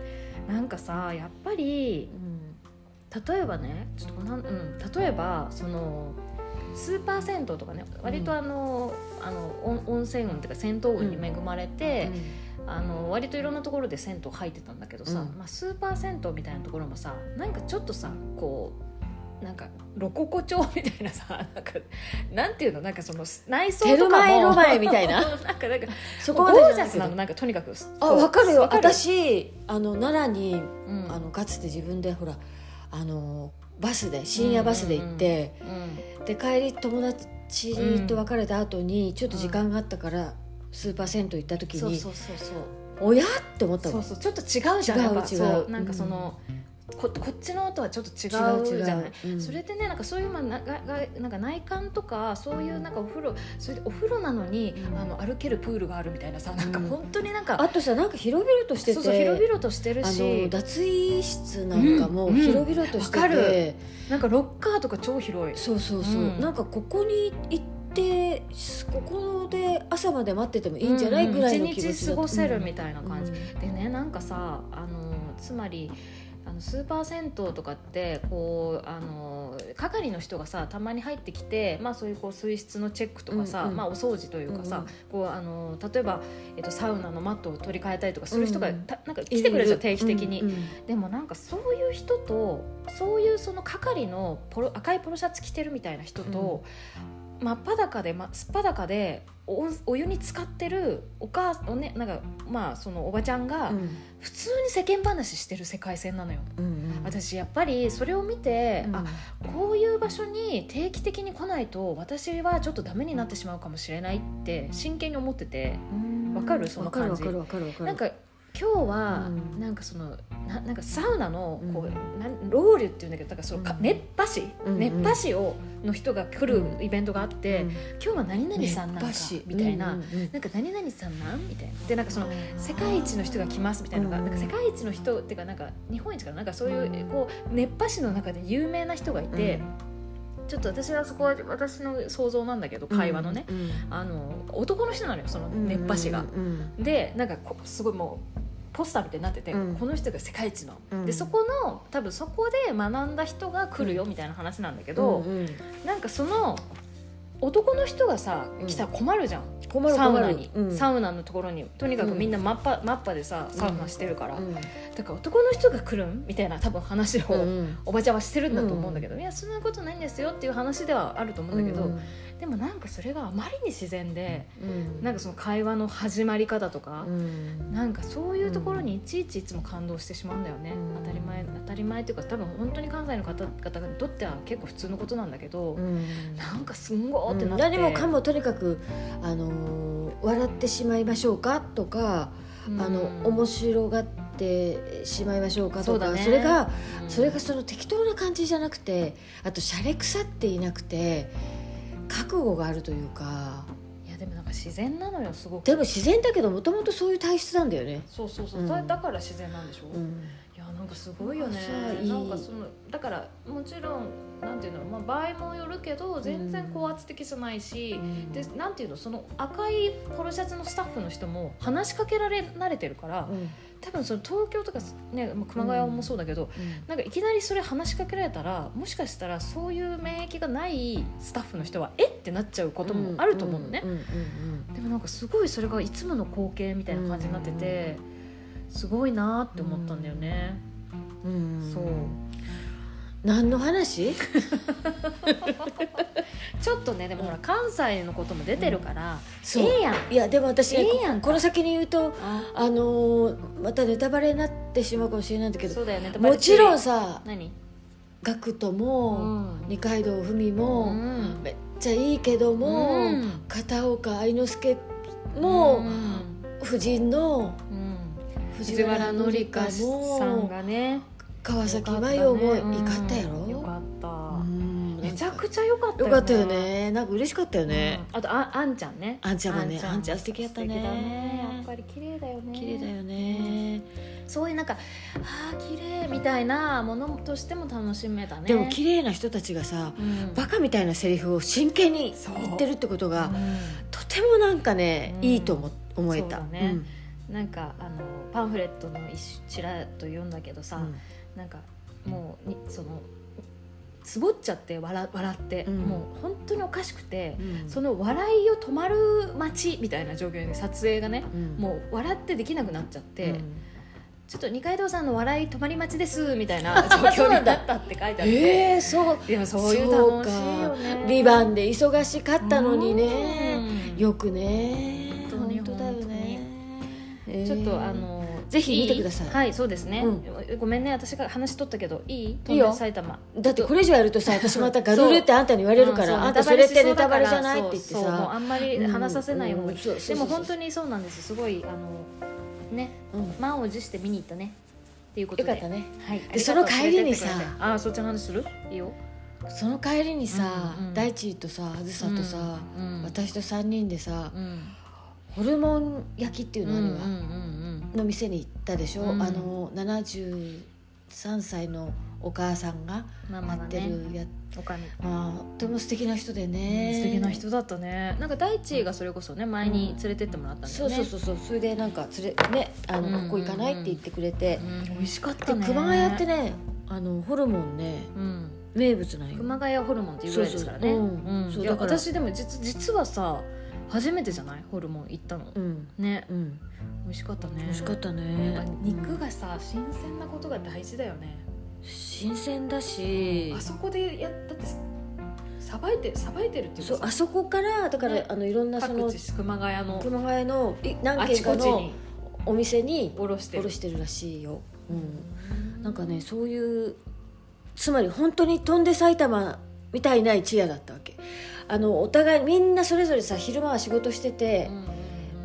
[SPEAKER 2] なんかさやっぱり
[SPEAKER 1] うん
[SPEAKER 2] 例えばねちょっとなん、うん、例えばそのスーパー銭湯とかね割とあの,、あの温温泉運っていうか銭湯運に恵まれて、あの割といろんなところで銭湯入ってたんだけどさ、
[SPEAKER 1] うん。
[SPEAKER 2] まあ、スーパー銭湯みたいなところもさなんかちょっとさこうなんかロココ調みたいなさ [laughs] なんかなんていうの？なんかその内装とかも
[SPEAKER 1] テルマエロマエみたいな？[laughs]
[SPEAKER 2] なんかなんか
[SPEAKER 1] そこ
[SPEAKER 2] ゴージャスなの？なんかとにかく
[SPEAKER 1] あわかるよ。
[SPEAKER 2] わかる。
[SPEAKER 1] 私あの奈良に
[SPEAKER 2] うん。
[SPEAKER 1] あのかつて自分でほらあのバスで深夜バスで行って、
[SPEAKER 2] うん。
[SPEAKER 1] で帰り友達と別れた後にちょっと時間があったから、スーパー銭湯行った時に
[SPEAKER 2] そうそうそうそう。
[SPEAKER 1] おや？って思ったもん。
[SPEAKER 2] そうそうちょっと違うじゃん
[SPEAKER 1] 違う
[SPEAKER 2] やっぱ。
[SPEAKER 1] 違う。
[SPEAKER 2] そうなんかその、ここっちの音はちょっと違うじゃない？
[SPEAKER 1] うん。
[SPEAKER 2] それでねなんかそういう、まあ、ななんか内観とかそういうなんかお風呂それでお風呂なのに、
[SPEAKER 1] うん。
[SPEAKER 2] あの歩けるプールがあるみたいなさなんか
[SPEAKER 1] うん
[SPEAKER 2] 本当になんか、
[SPEAKER 1] あとさなんか広々としてて
[SPEAKER 2] そう広々としてる
[SPEAKER 1] あ
[SPEAKER 2] し
[SPEAKER 1] の脱衣室なんかも
[SPEAKER 2] うん
[SPEAKER 1] 広々として
[SPEAKER 2] わか
[SPEAKER 1] て、
[SPEAKER 2] なんかロッカーとか超広い。
[SPEAKER 1] そうそうそう、
[SPEAKER 2] うん。
[SPEAKER 1] なんかここに行ってここで朝まで待っててもいいんじゃない、ぐらいの気持ち
[SPEAKER 2] 一日過ごせるみたいな感じ、でねなんかさあのつまりあのスーパー銭湯とかってこうあの係の人がさたまに入ってきて、まあ、そういうこう水質のチェックとかさ、
[SPEAKER 1] うんうん。
[SPEAKER 2] まあ、お掃除というかさ、
[SPEAKER 1] うんうん。
[SPEAKER 2] こうあの例えば、えっと、サウナのマットを取り替えたりとかする人が、
[SPEAKER 1] うんうん。
[SPEAKER 2] たなんか来てくれるじゃん定期的に。
[SPEAKER 1] うんうん。
[SPEAKER 2] でもなんかそういう人とそういうその係のポロ赤いポロシャツ着てるみたいな人と、真っ裸で、ま、すっぱだかでおお湯に浸かってるお母おねなんかまあそのおばちゃんが
[SPEAKER 1] うん。
[SPEAKER 2] 普通に世間話してる世界線なのよ。
[SPEAKER 1] うんうん。
[SPEAKER 2] 私やっぱりそれを見て、
[SPEAKER 1] うん。
[SPEAKER 2] あこういう場所に定期的に来ないと私はちょっとダメになってしまうかもしれないって真剣に思ってて。
[SPEAKER 1] うん。
[SPEAKER 2] わかる？その感じ。
[SPEAKER 1] わかるわかるわかるわかる。
[SPEAKER 2] なんか今日は
[SPEAKER 1] うん。
[SPEAKER 2] なんかそのななんかサウナのこう、
[SPEAKER 1] うん
[SPEAKER 2] なんロウリュっていうんだけどだからそのか
[SPEAKER 1] うん。
[SPEAKER 2] 熱波師、
[SPEAKER 1] うん
[SPEAKER 2] 熱波師をの人が来る
[SPEAKER 1] うん。
[SPEAKER 2] イベントがあって、
[SPEAKER 1] うん。
[SPEAKER 2] 今日は何々さんなんかみたいな、
[SPEAKER 1] うんうんうん。
[SPEAKER 2] なんか何々さんなん？みたいな。でなんかその世界一の人が来ますみたいなのが、
[SPEAKER 1] うん
[SPEAKER 2] なんか世界一の人っていうかなんか日本一かな？なんかそういう、
[SPEAKER 1] うん
[SPEAKER 2] こう熱波師の中で有名な人がいて、ちょっと私はそこは私の想像なんだけど会話のね、
[SPEAKER 1] うん
[SPEAKER 2] あの男の人なのよその
[SPEAKER 1] うん
[SPEAKER 2] 熱波師が。
[SPEAKER 1] うんうん
[SPEAKER 2] でなんかこすごいもうポスターみたいになってて、
[SPEAKER 1] うん。
[SPEAKER 2] この人が世界一の、
[SPEAKER 1] うん。
[SPEAKER 2] でそこの多分そこで学んだ人が来るよみたいな話なんだけど、
[SPEAKER 1] うんうん
[SPEAKER 2] なんかその男の人がさ
[SPEAKER 1] うん。
[SPEAKER 2] 来たら困るじゃん、
[SPEAKER 1] 困る
[SPEAKER 2] サウナ
[SPEAKER 1] 困る
[SPEAKER 2] に、
[SPEAKER 1] うん。
[SPEAKER 2] サウナのところに。とにかくみんなマッパ,、マッパでさサウナしてるから、
[SPEAKER 1] うん。
[SPEAKER 2] だから男の人が来るんみたいな多分話を、
[SPEAKER 1] うん
[SPEAKER 2] おばちゃんはしてるんだと思うんだけど、いやそんなことないんですよっていう話ではあると思うんだけど、
[SPEAKER 1] うん
[SPEAKER 2] でもなんかそれがあまりに自然で
[SPEAKER 1] うん。
[SPEAKER 2] なんかその会話の始まり方とか、
[SPEAKER 1] うん。
[SPEAKER 2] なんかそういうところにいちいちいつも感動してしまうんだよね、
[SPEAKER 1] うん。
[SPEAKER 2] 当たり前当たり前っていうか多分本当に関西の方々にとっては結構普通のことなんだけど、
[SPEAKER 1] うん。
[SPEAKER 2] なんかすんごーってなって、
[SPEAKER 1] 何もかもとにかく、あのー笑ってしまいましょうかとか、
[SPEAKER 2] うん。
[SPEAKER 1] あの面白がってしまいましょうかとか
[SPEAKER 2] ね。
[SPEAKER 1] それが
[SPEAKER 2] うん。
[SPEAKER 1] それがその適当な感じじゃなくてあとしゃれ腐っていなくて覚悟があるというか。
[SPEAKER 2] いやでもなんか自然なのよすごく。
[SPEAKER 1] でも自然だけどもともとそういう体質なんだよね。
[SPEAKER 2] そうそうそう、
[SPEAKER 1] うん。
[SPEAKER 2] だだから自然なんでしょ、い
[SPEAKER 1] うん。
[SPEAKER 2] やなんかすごいよね。なんかそのだからもちろんなんていうの、まあ、場合もよるけど全然高圧的じゃないし、でなんていうのその赤いポロシャツのスタッフの人も話しかけられ慣れてるから、
[SPEAKER 1] うん。
[SPEAKER 2] 多分その東京とか、ね、まあ熊谷もそうだけど、なんかいきなりそれ話しかけられたらもしかしたらそういう免疫がないスタッフの人はえっ？てなっちゃうこともあると思うのね、
[SPEAKER 1] んうんうん
[SPEAKER 2] でもなんかすごいそれがいつもの光景みたいな感じになってて、すごいなって思ったんだよね、
[SPEAKER 1] うんうん。
[SPEAKER 2] そう
[SPEAKER 1] 何の話？[laughs]
[SPEAKER 2] ちょっとねでもほら関西のことも出てるから、
[SPEAKER 1] そう。
[SPEAKER 2] ええやん。
[SPEAKER 1] いやでも私ね
[SPEAKER 2] ええやんか。
[SPEAKER 1] この先に言うと
[SPEAKER 2] あ。
[SPEAKER 1] あのーまたネタバレになってしまうかもしれないんだけど
[SPEAKER 2] そうだよね。
[SPEAKER 1] もちろんさ
[SPEAKER 2] 何？
[SPEAKER 1] ガクトも、
[SPEAKER 2] うん。
[SPEAKER 1] 二階堂ふみ
[SPEAKER 2] う
[SPEAKER 1] も、
[SPEAKER 2] ん。
[SPEAKER 1] めっちゃいいけども、
[SPEAKER 2] うん。
[SPEAKER 1] 片岡愛之助も、
[SPEAKER 2] うん。
[SPEAKER 1] 夫人の
[SPEAKER 2] うん。
[SPEAKER 1] 藤原紀香
[SPEAKER 2] さん
[SPEAKER 1] も
[SPEAKER 2] がね
[SPEAKER 1] 川崎麻世も
[SPEAKER 2] よ
[SPEAKER 1] いかったやろ、
[SPEAKER 2] よかった、
[SPEAKER 1] うん。
[SPEAKER 2] めちゃくちゃ良かったよ
[SPEAKER 1] かったよね。なんか嬉しかったよね、
[SPEAKER 2] うん。あとああんちゃんね。
[SPEAKER 1] あんちゃんもねあんちゃん。素敵やったね。
[SPEAKER 2] 素敵だね。やっぱり綺麗だよね。
[SPEAKER 1] 綺麗だよね、
[SPEAKER 2] そういうなんかあー綺麗みたいなものとしても楽しめたね。
[SPEAKER 1] でも綺麗な人たちがさ
[SPEAKER 2] うん。
[SPEAKER 1] バカみたいなセリフを真剣に言ってるってことが、
[SPEAKER 2] うん。
[SPEAKER 1] とてもなんかね、
[SPEAKER 2] うん。
[SPEAKER 1] いいと思思えた。
[SPEAKER 2] そうだね。なんかあのパンフレットの一ちらっと読んだけどさ、
[SPEAKER 1] うん
[SPEAKER 2] なんかもうにそのつぼっちゃって笑笑って、
[SPEAKER 1] うん。
[SPEAKER 2] もう本当におかしくて、
[SPEAKER 1] うん。
[SPEAKER 2] その笑いを止まる街みたいな状況で撮影がね、
[SPEAKER 1] うん。
[SPEAKER 2] もう笑ってできなくなっちゃって、
[SPEAKER 1] うん。
[SPEAKER 2] ちょっと二階堂さんの笑い止まり待ちですみたいな状況になったって書いてあって、
[SPEAKER 1] えー、そう。
[SPEAKER 2] でもそういう楽しいよね。
[SPEAKER 1] で忙しかったのにね、
[SPEAKER 2] うん。
[SPEAKER 1] よくね。
[SPEAKER 2] 本当に
[SPEAKER 1] 本当だよね、えー
[SPEAKER 2] ちょっとあの
[SPEAKER 1] ぜひ見てください。
[SPEAKER 2] はいそうですね、
[SPEAKER 1] う
[SPEAKER 2] ごめんね。私が話取ったけどいい？
[SPEAKER 1] いいよ。
[SPEAKER 2] 飛んで埼玉。
[SPEAKER 1] だってこれ以上やるとさ [laughs] 私またガルルってあんたに言われるから、
[SPEAKER 2] う。ん
[SPEAKER 1] あんたそれってネタバレじゃないって言って
[SPEAKER 2] そう。そう。もうあ
[SPEAKER 1] さ
[SPEAKER 2] んまり話させない方がいい、
[SPEAKER 1] うんうん。そうそうそう。
[SPEAKER 2] でも本当にそうなんです。すごいあのね。
[SPEAKER 1] うん。
[SPEAKER 2] 満を持して見に行ったね。っていうことで。
[SPEAKER 1] よかったね。
[SPEAKER 2] はい、
[SPEAKER 1] でその帰りにさ。
[SPEAKER 2] あそっちの話する？いいよ。
[SPEAKER 1] その帰りにさ、
[SPEAKER 2] うんうん。
[SPEAKER 1] 大地とさあずさとさ、
[SPEAKER 2] うんうん
[SPEAKER 1] 私と3人でさ、
[SPEAKER 2] うん。
[SPEAKER 1] ホルモン焼きっていうのあれは、
[SPEAKER 2] うんうんうん
[SPEAKER 1] の店に行ったでしょ、
[SPEAKER 2] うん。
[SPEAKER 1] あの70 3歳のお母さんがやって
[SPEAKER 2] ね
[SPEAKER 1] るや、
[SPEAKER 2] おかみ。
[SPEAKER 1] まあとても素敵な人でね、
[SPEAKER 2] 素敵な人だったね。なんか大地がそれこそね前に連れてってもらったんだよね。
[SPEAKER 1] そうそうそうそう。それでなんか連れねあの、
[SPEAKER 2] うんうんうん。
[SPEAKER 1] ここ行かないって言ってくれて、
[SPEAKER 2] うん美味しかっ
[SPEAKER 1] で
[SPEAKER 2] たね。
[SPEAKER 1] 熊谷ってねあのホルモンね
[SPEAKER 2] うん。
[SPEAKER 1] 名物なんよ。
[SPEAKER 2] 熊谷ホルモンっていうぐらいですからね。
[SPEAKER 1] そうだから
[SPEAKER 2] 私でも実実はさ初めてじゃない？ホルモン行ったの。
[SPEAKER 1] うん。
[SPEAKER 2] ね。
[SPEAKER 1] うん。
[SPEAKER 2] 美味しかったね。
[SPEAKER 1] 美味しかったね。
[SPEAKER 2] ぱ肉がさ新鮮なことが大事だよね。
[SPEAKER 1] 新鮮だし。
[SPEAKER 2] あそこでやだってさばいてさばいてるっていう
[SPEAKER 1] そうあそこからだから、
[SPEAKER 2] ね。
[SPEAKER 1] あのいろんなその
[SPEAKER 2] 各地熊谷の
[SPEAKER 1] 熊谷のい何軒かのお店に
[SPEAKER 2] おろしてる。
[SPEAKER 1] 卸してるらしいよ、うん、なんかねそういうつまり本当に飛んで埼玉みたいな一夜だったわけあのお互いみんなそれぞれさ昼間は仕事してて、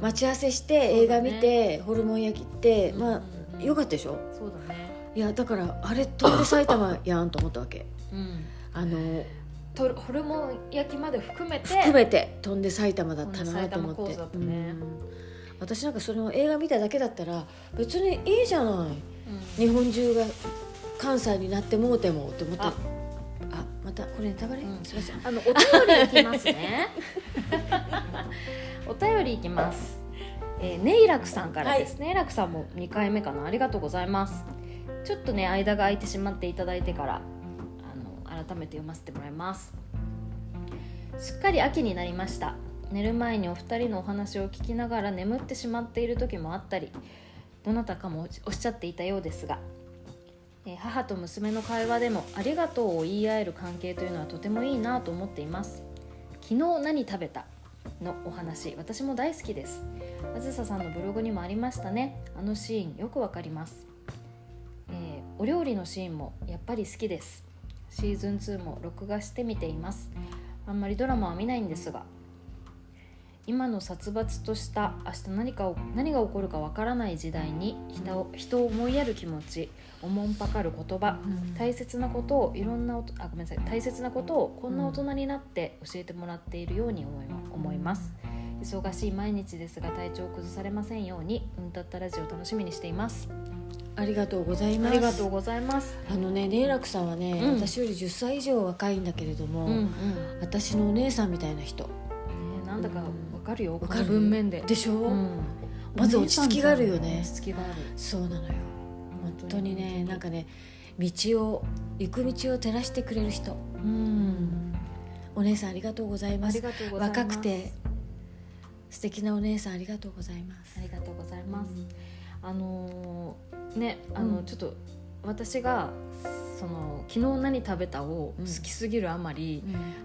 [SPEAKER 1] 待ち合わせして映画見て、ホルモン焼きって、まあよかったでしょ？
[SPEAKER 2] そうだね。
[SPEAKER 1] いやだからあれ飛んで埼玉やんと思ったわけ。
[SPEAKER 2] うん。
[SPEAKER 1] あの
[SPEAKER 2] とホルモン焼きまで含めて
[SPEAKER 1] 含めて飛んで埼玉だったなと思って。うん私なんかその映画見ただけだったら別にいいじゃない。
[SPEAKER 2] うん。
[SPEAKER 1] 日本中が関西になってもうてもって思って。あ
[SPEAKER 2] あ
[SPEAKER 1] またこれネタバレ、
[SPEAKER 2] うん。
[SPEAKER 1] すいません。
[SPEAKER 2] あのお便りいきますね。[laughs] お便りいきます、えー、ネイラクさんからです、ネイラクさんも2回目かな。ありがとうございます。ちょっとね間が空いてしまっていただいてからあの改めて読ませてもらいます。すっかり秋になりました。寝る前にお二人のお話を聞きながら眠ってしまっている時もあったりどなたかもおっしゃっていたようですがえー母と娘の会話でも「ありがとう」を言い合える関係というのはとてもいいなと思っています。昨日何食べた？のお話私も大好きです。あずささんのブログにもありましたね。あのシーンよくわかります、えーお料理のシーンもやっぱり好きです。シーズン2も録画して見ています。あんまりドラマは見ないんですが今の殺伐とした明日何かを何が起こるかわからない時代に人を人を思いやる気持ちおもんぱかる言葉。大切なことをいろんなあごめんなさい。大切なことをこんな大人になって教えてもらっているように思いま思います。忙しい毎日ですが体調を崩されませんようにうんたったラジオ楽しみにしています。
[SPEAKER 1] ありがとうございます。
[SPEAKER 2] ありがとうございます。
[SPEAKER 1] あのねネイラクさんはね、
[SPEAKER 2] うん。
[SPEAKER 1] 私より10歳以上若いんだけれども、
[SPEAKER 2] うんうん、ね
[SPEAKER 1] 私のお姉さんみたいな人。
[SPEAKER 2] なんだかわかるよ、こ
[SPEAKER 1] わかる。
[SPEAKER 2] の文面で。
[SPEAKER 1] でしょ、
[SPEAKER 2] うん。
[SPEAKER 1] まず落ち着きがあるよね。
[SPEAKER 2] 落ち着きがある。
[SPEAKER 1] そうなのよ。本当にねなんかね道を行く道を照らしてくれる人。
[SPEAKER 2] うん。
[SPEAKER 1] お姉さんありがとうございます。若くて素敵なお姉さんありがとうございます。
[SPEAKER 2] ありがとうございます、あのーねあの、
[SPEAKER 1] うん。
[SPEAKER 2] ちょっと私がその昨日何食べたを好きすぎるあまり、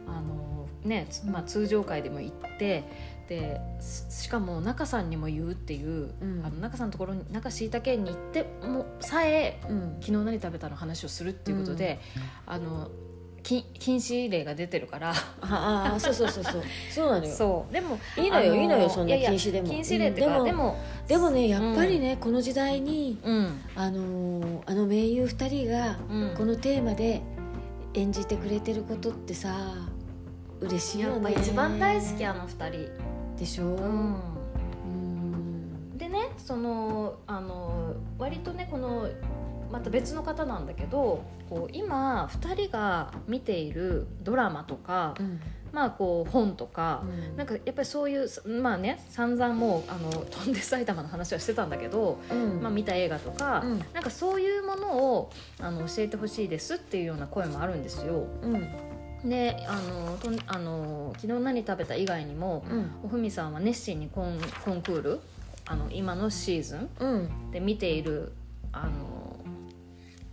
[SPEAKER 2] あのね、つまあ、通常会でも行ってですしかも中さんにも言うっていう、
[SPEAKER 1] うん。
[SPEAKER 2] あの中さんのところに中椎茸園に行ってもさえ
[SPEAKER 1] うん。
[SPEAKER 2] 昨日何食べたの話をするっていうことで、あの禁禁止令が出てるから。
[SPEAKER 1] ああそうそうそうそう。[laughs] そうなのよ。
[SPEAKER 2] そう。でも
[SPEAKER 1] いいのよ
[SPEAKER 2] あ
[SPEAKER 1] いいのよそんな禁止でも。
[SPEAKER 2] 禁止令ってか、
[SPEAKER 1] うん。
[SPEAKER 2] でも
[SPEAKER 1] でもねやっぱりね、この時代に
[SPEAKER 2] うん。
[SPEAKER 1] あのーあの名優2人が
[SPEAKER 2] うん。
[SPEAKER 1] このテーマで演じてくれてることってさ嬉しいよね。
[SPEAKER 2] やっぱ一番大好きあの二人
[SPEAKER 1] でしょ、
[SPEAKER 2] うん。
[SPEAKER 1] うん。
[SPEAKER 2] でねそのあの割とねこのまた別の方なんだけどこう今2人が見ているドラマとか、
[SPEAKER 1] うん。
[SPEAKER 2] まあこう本とか、
[SPEAKER 1] うん。
[SPEAKER 2] なんかやっぱりそういうまあね散々もうあの飛んで埼玉の話はしてたんだけど、
[SPEAKER 1] うん。
[SPEAKER 2] まあ、見た映画とか、
[SPEAKER 1] うん。
[SPEAKER 2] なんかそういうものをあの教えてほしいですっていうような声もあるんですよ。
[SPEAKER 1] うん
[SPEAKER 2] であのとんあの昨日何食べた以外にも、
[SPEAKER 1] うん。
[SPEAKER 2] おふみさんは熱心にコンコンクールあの今のシーズン
[SPEAKER 1] うん。
[SPEAKER 2] で見ているあの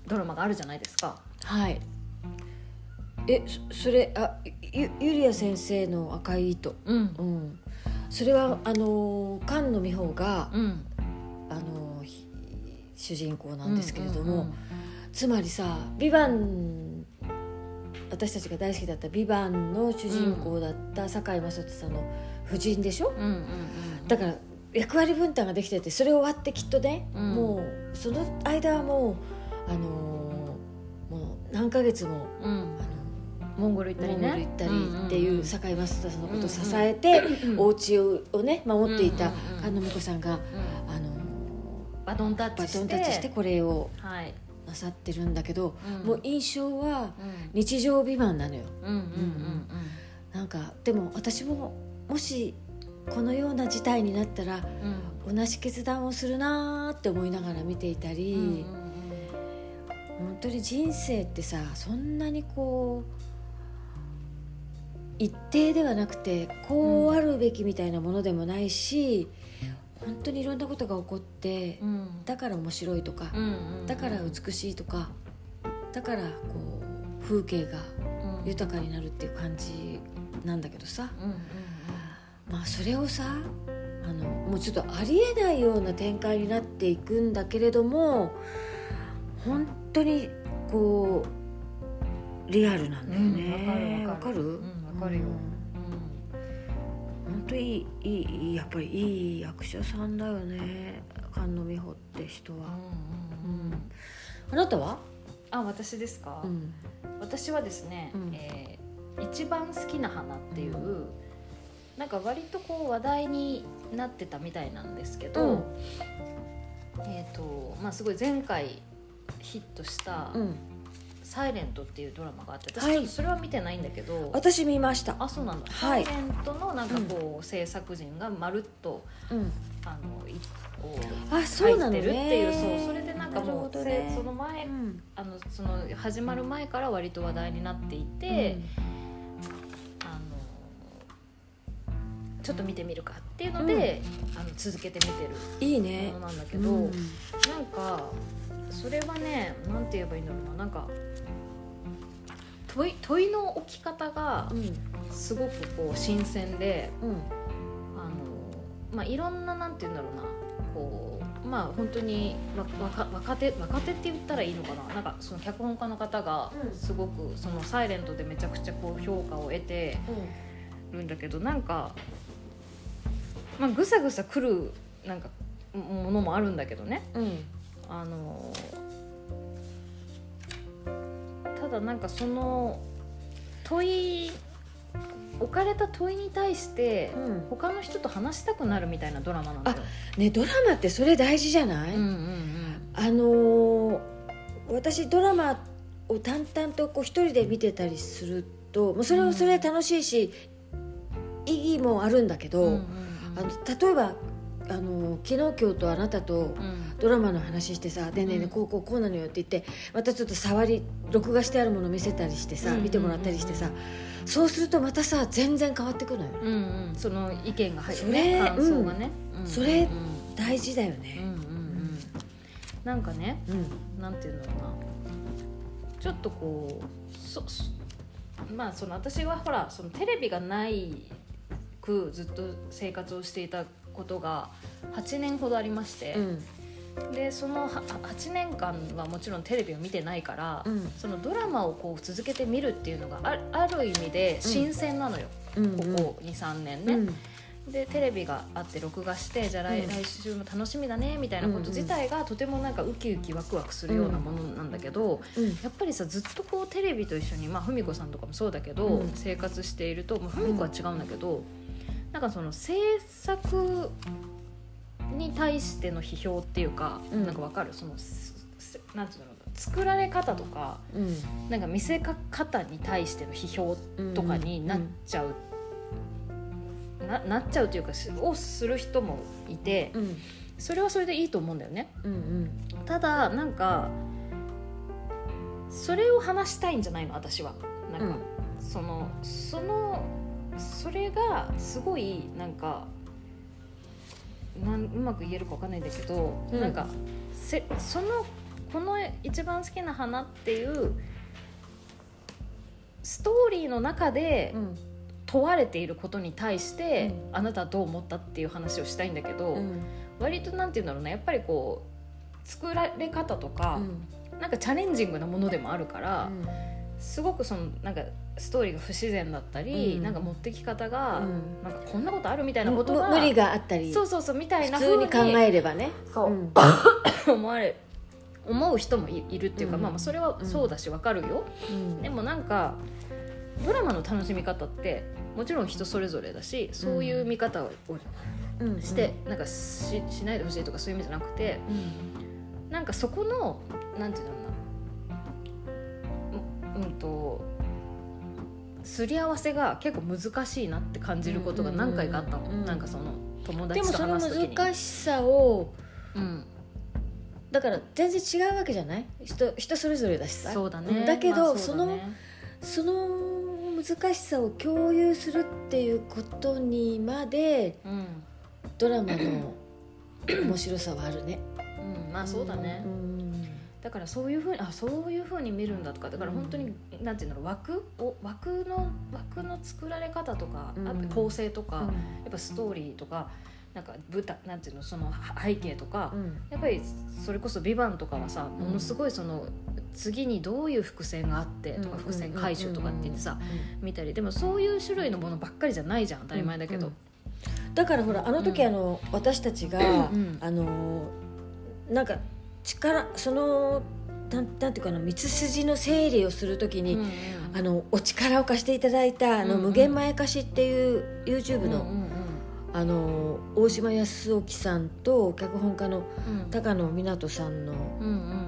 [SPEAKER 2] ドラマがあるじゃないですか。
[SPEAKER 1] はい。えそそれあゆゆりあ先生の赤い糸。
[SPEAKER 2] うん。
[SPEAKER 1] うん。それはあの菅野美穂が、
[SPEAKER 2] うん、
[SPEAKER 1] あのひ主人公なんですけれども、つまりさ「ビバン私たちが大好きだった「ビバンの主人公だった堺雅人さんの夫人でしょ？
[SPEAKER 2] うんうんうん
[SPEAKER 1] だから役割分担ができててそれ終わってきっとね、
[SPEAKER 2] うん。
[SPEAKER 1] もうその間はもうあのーもう何ヶ月も
[SPEAKER 2] うん。
[SPEAKER 1] あの
[SPEAKER 2] モンゴル行った
[SPEAKER 1] モ
[SPEAKER 2] りね。
[SPEAKER 1] ンゴル行ったりっていう堺雅人さんのことを支
[SPEAKER 2] うんうん
[SPEAKER 1] えて、
[SPEAKER 2] うん。
[SPEAKER 1] お家ををね守っていた
[SPEAKER 2] うんうんうん
[SPEAKER 1] 菅野美子さんが、
[SPEAKER 2] うん
[SPEAKER 1] あの
[SPEAKER 2] バトンタッ
[SPEAKER 1] バ
[SPEAKER 2] チして。
[SPEAKER 1] トンタッチしてこれを
[SPEAKER 2] はい
[SPEAKER 1] なさってるんだけど、
[SPEAKER 2] うん。
[SPEAKER 1] もう印象は
[SPEAKER 2] うん。
[SPEAKER 1] 日常未満なのよ。
[SPEAKER 2] うんうんうん
[SPEAKER 1] なんかでも私ももしこのような事態になったら
[SPEAKER 2] うん。
[SPEAKER 1] 同じ決断をするなーって思いながら見ていたり、
[SPEAKER 2] うんうん
[SPEAKER 1] 本当に人生ってさそんなにこう一定ではなくてこうあるべきみたいなものでもないし、本当にいろんなことが起こって
[SPEAKER 2] うん。うん
[SPEAKER 1] だから面白いとか、
[SPEAKER 2] うんうん
[SPEAKER 1] だから美しいとかだからこう風景が
[SPEAKER 2] うん。
[SPEAKER 1] 豊かになるっていう感じなんだけどさ。
[SPEAKER 2] うんうん
[SPEAKER 1] まあそれをさあのもうちょっとありえないような展開になっていくんだけれども本当にこうリアルなんだよね。
[SPEAKER 2] うんわかるわかる。わかるよ。
[SPEAKER 1] うん本当いいいいやっぱりいい役者さんだよね。菅野美穂って人は。
[SPEAKER 2] うんうんうん。
[SPEAKER 1] うん。あなたは、
[SPEAKER 2] あ私ですか？
[SPEAKER 1] うん。
[SPEAKER 2] 私はですね
[SPEAKER 1] うん。
[SPEAKER 2] えー一番好きな花っていうなんか割とこう話題になってたみたいなんですけ
[SPEAKER 1] うん。
[SPEAKER 2] どえっとまあすごい前回ヒットした
[SPEAKER 1] うん、「
[SPEAKER 2] サイレントっていうドラマがあって私
[SPEAKER 1] はい
[SPEAKER 2] ちょっとそれは見てないんだけど
[SPEAKER 1] 私見ました。
[SPEAKER 2] あそうなんだ、
[SPEAKER 1] はい。
[SPEAKER 2] サイレントのなんかこう、制作陣がまるっと
[SPEAKER 1] うん、
[SPEAKER 2] あのいこう
[SPEAKER 1] あそうなのね。
[SPEAKER 2] 入ってるっていうそうそれでなんかもう、
[SPEAKER 1] ね。
[SPEAKER 2] せその前
[SPEAKER 1] うん。
[SPEAKER 2] あのその始まる前から割と話題になっていて、あのちょっと見てみるかっていうので、あの続けて見てる
[SPEAKER 1] いいね。
[SPEAKER 2] ものなんだけど、
[SPEAKER 1] うん。
[SPEAKER 2] なんかそれはねなんて言えばいいんだろうな。なんか問い問いの置き方が
[SPEAKER 1] うん
[SPEAKER 2] すごくこう新鮮で
[SPEAKER 1] うん。
[SPEAKER 2] あの、まあ、いろんななんて言うんだろうな。こうまあ本当にわ若若手若手って言ったらいいのかな。なんかその脚本家の方が
[SPEAKER 1] うん。
[SPEAKER 2] すごくその「サイレントでめちゃくちゃこう評価を得てるんだけどなんか、まあ、ぐさぐさくるなんかものもあるんだけどね。
[SPEAKER 1] うん
[SPEAKER 2] あのただなんかその問い置かれた問いに対して
[SPEAKER 1] うん。
[SPEAKER 2] 他の人と話したくなるみたいなドラマなんだよ。
[SPEAKER 1] ねドラマってそれ大事じゃない、
[SPEAKER 2] うんうん
[SPEAKER 1] あのー私ドラマを淡々とこう一人で見てたりするともうそれはそれで楽しいし、意義もあるんだけど、
[SPEAKER 2] うんうんうん。
[SPEAKER 1] あの例えばあの昨日今日とあなたと
[SPEAKER 2] うん。
[SPEAKER 1] ドラマの話してさ「でねえねこうこうこうなのよ」って言ってまたちょっと触り録画してあるもの見せたりしてさ
[SPEAKER 2] うん
[SPEAKER 1] 見てもらったりしてさそうするとまたさ全然変わってくるのよ。
[SPEAKER 2] うんうん。その意見が入るね。感想がね、うん
[SPEAKER 1] それ
[SPEAKER 2] うん。
[SPEAKER 1] 大事だよ
[SPEAKER 2] うんうん
[SPEAKER 1] ね
[SPEAKER 2] うん。なんかね
[SPEAKER 1] うん。
[SPEAKER 2] なんていうんだろうな。ちょっとこうそそまあその私はほらそのテレビがないくずっと生活をしていたことが8年ほどありまして
[SPEAKER 1] う、ん。
[SPEAKER 2] でそのは8年間はもちろんテレビを見てないから、
[SPEAKER 1] うん。
[SPEAKER 2] そのドラマをこう続けて見るっていうのがあある意味で新鮮なのよ、
[SPEAKER 1] うん
[SPEAKER 2] ここ23年ね。
[SPEAKER 1] うん。
[SPEAKER 2] でテレビがあって録画してじゃあ来,、週も楽しみだねみたいなこと自体がとてもなんかウキウキワクワクするようなものなんだけど、
[SPEAKER 1] うん。
[SPEAKER 2] やっぱりさずっとこうテレビと一緒にまあ文子さんとかもそうだけど、
[SPEAKER 1] うん。
[SPEAKER 2] 生活していると、まあ、文子は違うんだけど、なんかその制作に対しての批評っていうか、
[SPEAKER 1] うん。
[SPEAKER 2] なんかわかる？そのなんていうの作られ方とか
[SPEAKER 1] うん。
[SPEAKER 2] なんか見せ方に対しての批評とかになっちゃう、ななっちゃうというかしをする人もいて
[SPEAKER 1] うん。
[SPEAKER 2] それはそれでいいと思うんだよね。
[SPEAKER 1] うんうん。
[SPEAKER 2] ただなんかそれを話したいんじゃないの？私は。なんか、
[SPEAKER 1] うん。
[SPEAKER 2] そのそのそれがすごいなんかなんうまく言えるかわかんないんだけど、
[SPEAKER 1] うん。
[SPEAKER 2] なんかせそのこの一番好きな花っていうストーリーの中で
[SPEAKER 1] うん。
[SPEAKER 2] 問われていることに対して、
[SPEAKER 1] う
[SPEAKER 2] あなたはどう思ったっていう話をしたいんだけど、
[SPEAKER 1] うん。
[SPEAKER 2] 割となんて言うんだろうなやっぱりこう作られ方とか、なんかチャレンジングなものでもあるから、すごくそのなんかストーリーが不自然だったり、
[SPEAKER 1] うん。
[SPEAKER 2] なんか持ってき方が、
[SPEAKER 1] うん。
[SPEAKER 2] なんかこんなことあるみたい
[SPEAKER 1] うん
[SPEAKER 2] なことが
[SPEAKER 1] む無理があったり
[SPEAKER 2] そうそうそうみたいな
[SPEAKER 1] 普通に考えればね。
[SPEAKER 2] そう。
[SPEAKER 1] うん。[coughs]
[SPEAKER 2] 思われ思う人もいいるっていうか、
[SPEAKER 1] うん。
[SPEAKER 2] まあまあそれはそうだしわかるよ、
[SPEAKER 1] うん。
[SPEAKER 2] でもなんかドラマの楽しみ方ってもちろん人それぞれだしそういう見方を
[SPEAKER 1] うん。
[SPEAKER 2] して、なんかししないでほしいとかそういう意味じゃなくてなんかそこのなんていうのかなうんとすり合わせが結構難しいなって感じることが何回かあったの、
[SPEAKER 1] うんうんうん
[SPEAKER 2] なんかその友
[SPEAKER 1] で
[SPEAKER 2] 達と
[SPEAKER 1] もその
[SPEAKER 2] 話す時に。
[SPEAKER 1] 難しさを
[SPEAKER 2] うん、
[SPEAKER 1] だから全然違うわけじゃない？人人それぞれだしさ。
[SPEAKER 2] そうだね、
[SPEAKER 1] んだけど、
[SPEAKER 2] まあ
[SPEAKER 1] そうの
[SPEAKER 2] だね。
[SPEAKER 1] その難しさを共有するっていうことにまで
[SPEAKER 2] うん。
[SPEAKER 1] ドラマの面白さはあるね。
[SPEAKER 2] うん、まあそうだね、
[SPEAKER 1] うん
[SPEAKER 2] だからそういうふうにあそういうふうに見るんだとかだから本当に、なんていうんだろう枠を枠の枠の作られ方とか、あ
[SPEAKER 1] うん。
[SPEAKER 2] 構成とか、
[SPEAKER 1] うん。
[SPEAKER 2] やっぱストーリーとかなんか舞台なんていうのその背景とか、
[SPEAKER 1] うん。
[SPEAKER 2] やっぱりそれこそ「ビバンとかはさものすごいその次にどういう伏線があってとか
[SPEAKER 1] うん。
[SPEAKER 2] 伏線回収とかって言ってさ
[SPEAKER 1] うん。
[SPEAKER 2] 見たりでもそういう種類のものばっかりじゃないじゃん当たり前だけど、
[SPEAKER 1] うん。だからほらあの時、
[SPEAKER 2] うん。
[SPEAKER 1] あの私たちが、
[SPEAKER 2] ん。
[SPEAKER 1] あのなんか力そのなんなんていうかな道筋の整理をするときに、
[SPEAKER 2] うんうん。
[SPEAKER 1] あのお力を貸していただいたあの、
[SPEAKER 2] うんうん。
[SPEAKER 1] 無限まやかしっていう YouTube の,、
[SPEAKER 2] うんうん
[SPEAKER 1] あの大島康興さんと脚本家の
[SPEAKER 2] うん。
[SPEAKER 1] 高野湊さんの
[SPEAKER 2] うんうんうん。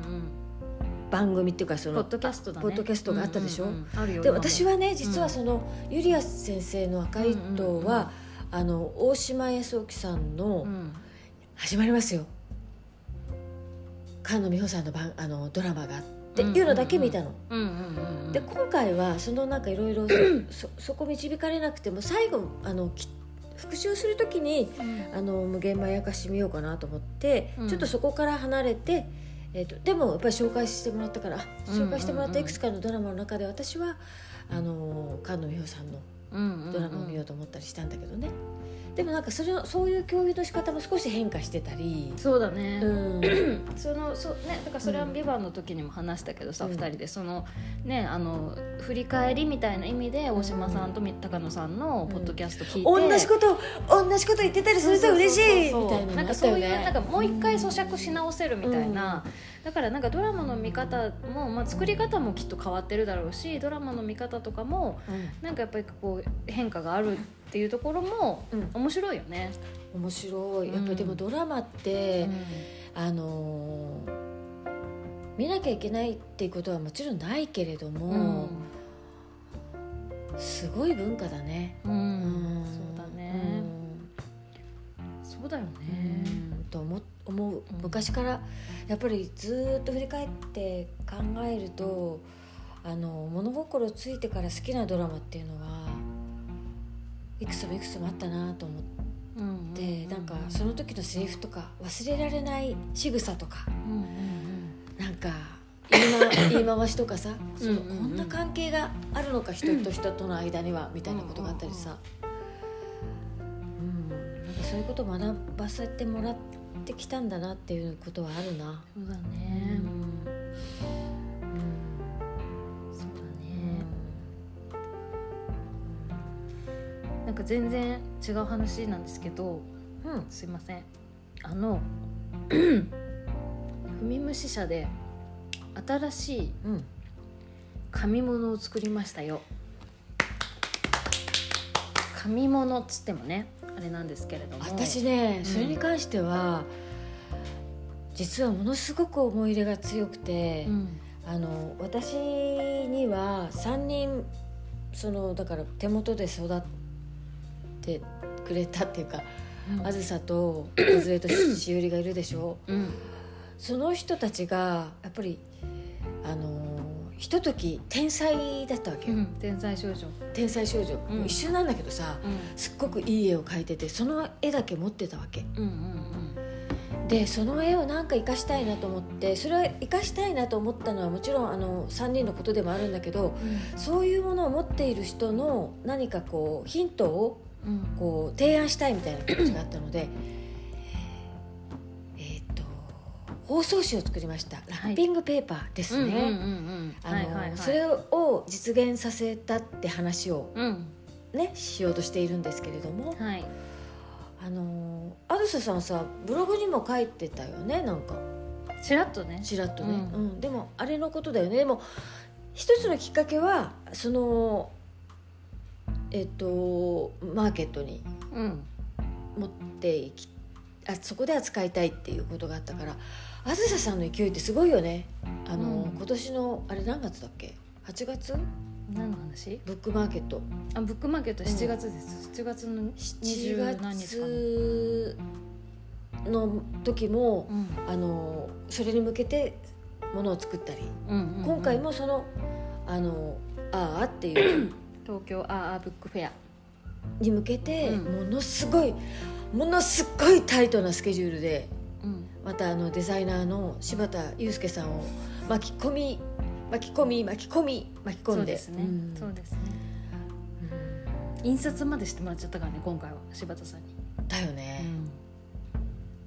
[SPEAKER 1] 番組っていうかその
[SPEAKER 2] ポッドキャストだね。
[SPEAKER 1] ポッドキャストがあったでしょ、
[SPEAKER 2] うんうんうん。
[SPEAKER 1] で私はね実はその、ユリア先生の赤い糸は、あの大島康興さんの、
[SPEAKER 2] うん。
[SPEAKER 1] 始まりますよ菅野美穂さんの番あのドラマがあっていうのだけ見たの、で今回はそのなんかいろいろそ [clears throat] そこ導かれなくても最後あのき復習するときに
[SPEAKER 2] うん。
[SPEAKER 1] あの無限まやかし見ようかなと思って、
[SPEAKER 2] うん。
[SPEAKER 1] ちょっとそこから離れて、えー、とでもやっぱり紹介してもらったからあ紹介してもらったいくつかのドラマの中で私はあの菅野美穂さんのドラマを見ようと思ったりしたんだけどね、でもなんかそれをそういう共有の仕方も少し変化してたり。
[SPEAKER 2] そうだね、
[SPEAKER 1] うん。[clears throat]
[SPEAKER 2] そのそうねだからそれは「ビバンの時にも話したけどさ、
[SPEAKER 1] うん。
[SPEAKER 2] 二人で。そのねあの振り返りみたいな意味で大島さんと高野さんのポッドキャスト聞いて、
[SPEAKER 1] 同じこと同じこと言ってたりすると嬉しいみたいなの
[SPEAKER 2] なんかそういうなんかもう一回咀嚼し直せるみたいな、だからなんかドラマの見方も、まあ、作り方もきっと変わってるだろうしドラマの見方とかもなんかやっぱりこう変化があるっていうところも
[SPEAKER 1] うん。
[SPEAKER 2] 面白いよね。
[SPEAKER 1] 面白い。やっぱりでもドラマって、あのー見なきゃいけないっていうことはもちろんないけれども、すごい文化だね。
[SPEAKER 2] うん。
[SPEAKER 1] うん。
[SPEAKER 2] そうだね、そうだよね。
[SPEAKER 1] うん。と思思う。
[SPEAKER 2] うん。
[SPEAKER 1] 昔からやっぱりずーっと振り返って考えるとあの物心ついてから好きなドラマっていうのはいくつもいくつもあったなと思って、
[SPEAKER 2] で
[SPEAKER 1] なんかその時のセリフとか忘れられない仕草とか
[SPEAKER 2] うんうん
[SPEAKER 1] なんか言い,、ま、[coughs] 言い回しとかさそのこんな関係があるのか人と人との間にはみたいなことがあったりさ、うん、なんかそういうことを学ばせてもらってきたんだなっていうことはあるな。
[SPEAKER 2] そうだ
[SPEAKER 1] う
[SPEAKER 2] ね、
[SPEAKER 1] ん。
[SPEAKER 2] そうだね。なんか全然違う話なんですけど
[SPEAKER 1] うん。うん
[SPEAKER 2] すいません。あの [clears throat] 踏み虫社で新しい
[SPEAKER 1] うん。
[SPEAKER 2] 紙物を作りましたよ。紙物っつってもねあれなんですけれども。
[SPEAKER 1] 私ね
[SPEAKER 2] うん。
[SPEAKER 1] それに関しては、実はものすごく思い入れが強くて、
[SPEAKER 2] うん。
[SPEAKER 1] あの私には3人そのだから手元で育ってくれたっていうか、あずさと梢と [clears throat] しおりがいるでしょ。
[SPEAKER 2] うん。
[SPEAKER 1] その人たちがやっぱりあのひととき天才だったわけよ、
[SPEAKER 2] うん天才少女。
[SPEAKER 1] 天才少女、
[SPEAKER 2] うん。
[SPEAKER 1] もう一瞬なんだけどさ
[SPEAKER 2] うん。
[SPEAKER 1] すっごくいい絵を描いててその絵だけ持ってたわけ。
[SPEAKER 2] うんうん
[SPEAKER 1] でその絵をなんか生かしたいなと思ってそれは生かしたいなと思ったのはもちろんあの3人のことでもあるんだけどそういうものを持っている人の何かこうヒントを
[SPEAKER 2] うんうん。
[SPEAKER 1] こう提案したいみたいな気持ちがあったので包装紙を作りました。ラッピングペーパーですね、それを実現させたって話を
[SPEAKER 2] うん。
[SPEAKER 1] ねしようとしているんですけれども。
[SPEAKER 2] はい。
[SPEAKER 1] あのあずささんさブログにも書いてたよねなんか。
[SPEAKER 2] ちらっとね。
[SPEAKER 1] ちらっとね、
[SPEAKER 2] う
[SPEAKER 1] うん。でもあれのことだよね。でも一つのきっかけはそのえっとマーケットに
[SPEAKER 2] うん。
[SPEAKER 1] 持っていきあそこで扱いたいっていうことがあったからあずささんの勢いってすごいよね。あの、
[SPEAKER 2] うん。
[SPEAKER 1] 今年のあれ何月だっけ？8月？
[SPEAKER 2] 何の話？
[SPEAKER 1] ブックマーケット。
[SPEAKER 2] あブックマーケット7月です、7月の20
[SPEAKER 1] 7
[SPEAKER 2] 何日かな。
[SPEAKER 1] 月の時も
[SPEAKER 2] うん。
[SPEAKER 1] あのそれに向けてものを作ったり、
[SPEAKER 2] うんうんうん。
[SPEAKER 1] 今回もそのあのああっていう
[SPEAKER 2] 東京アーアーブックフェア
[SPEAKER 1] に向けて、
[SPEAKER 2] うん。
[SPEAKER 1] ものすごいものすごいタイトなスケジュールで
[SPEAKER 2] うん
[SPEAKER 1] またあのデザイナーの柴田祐介さんを巻き込み巻き込み巻き込み巻き込んで。
[SPEAKER 2] そうですね、
[SPEAKER 1] うん。
[SPEAKER 2] そうですね。
[SPEAKER 1] うん。
[SPEAKER 2] 印刷までしてもらっちゃったからね今回は柴田さんに、
[SPEAKER 1] だよね、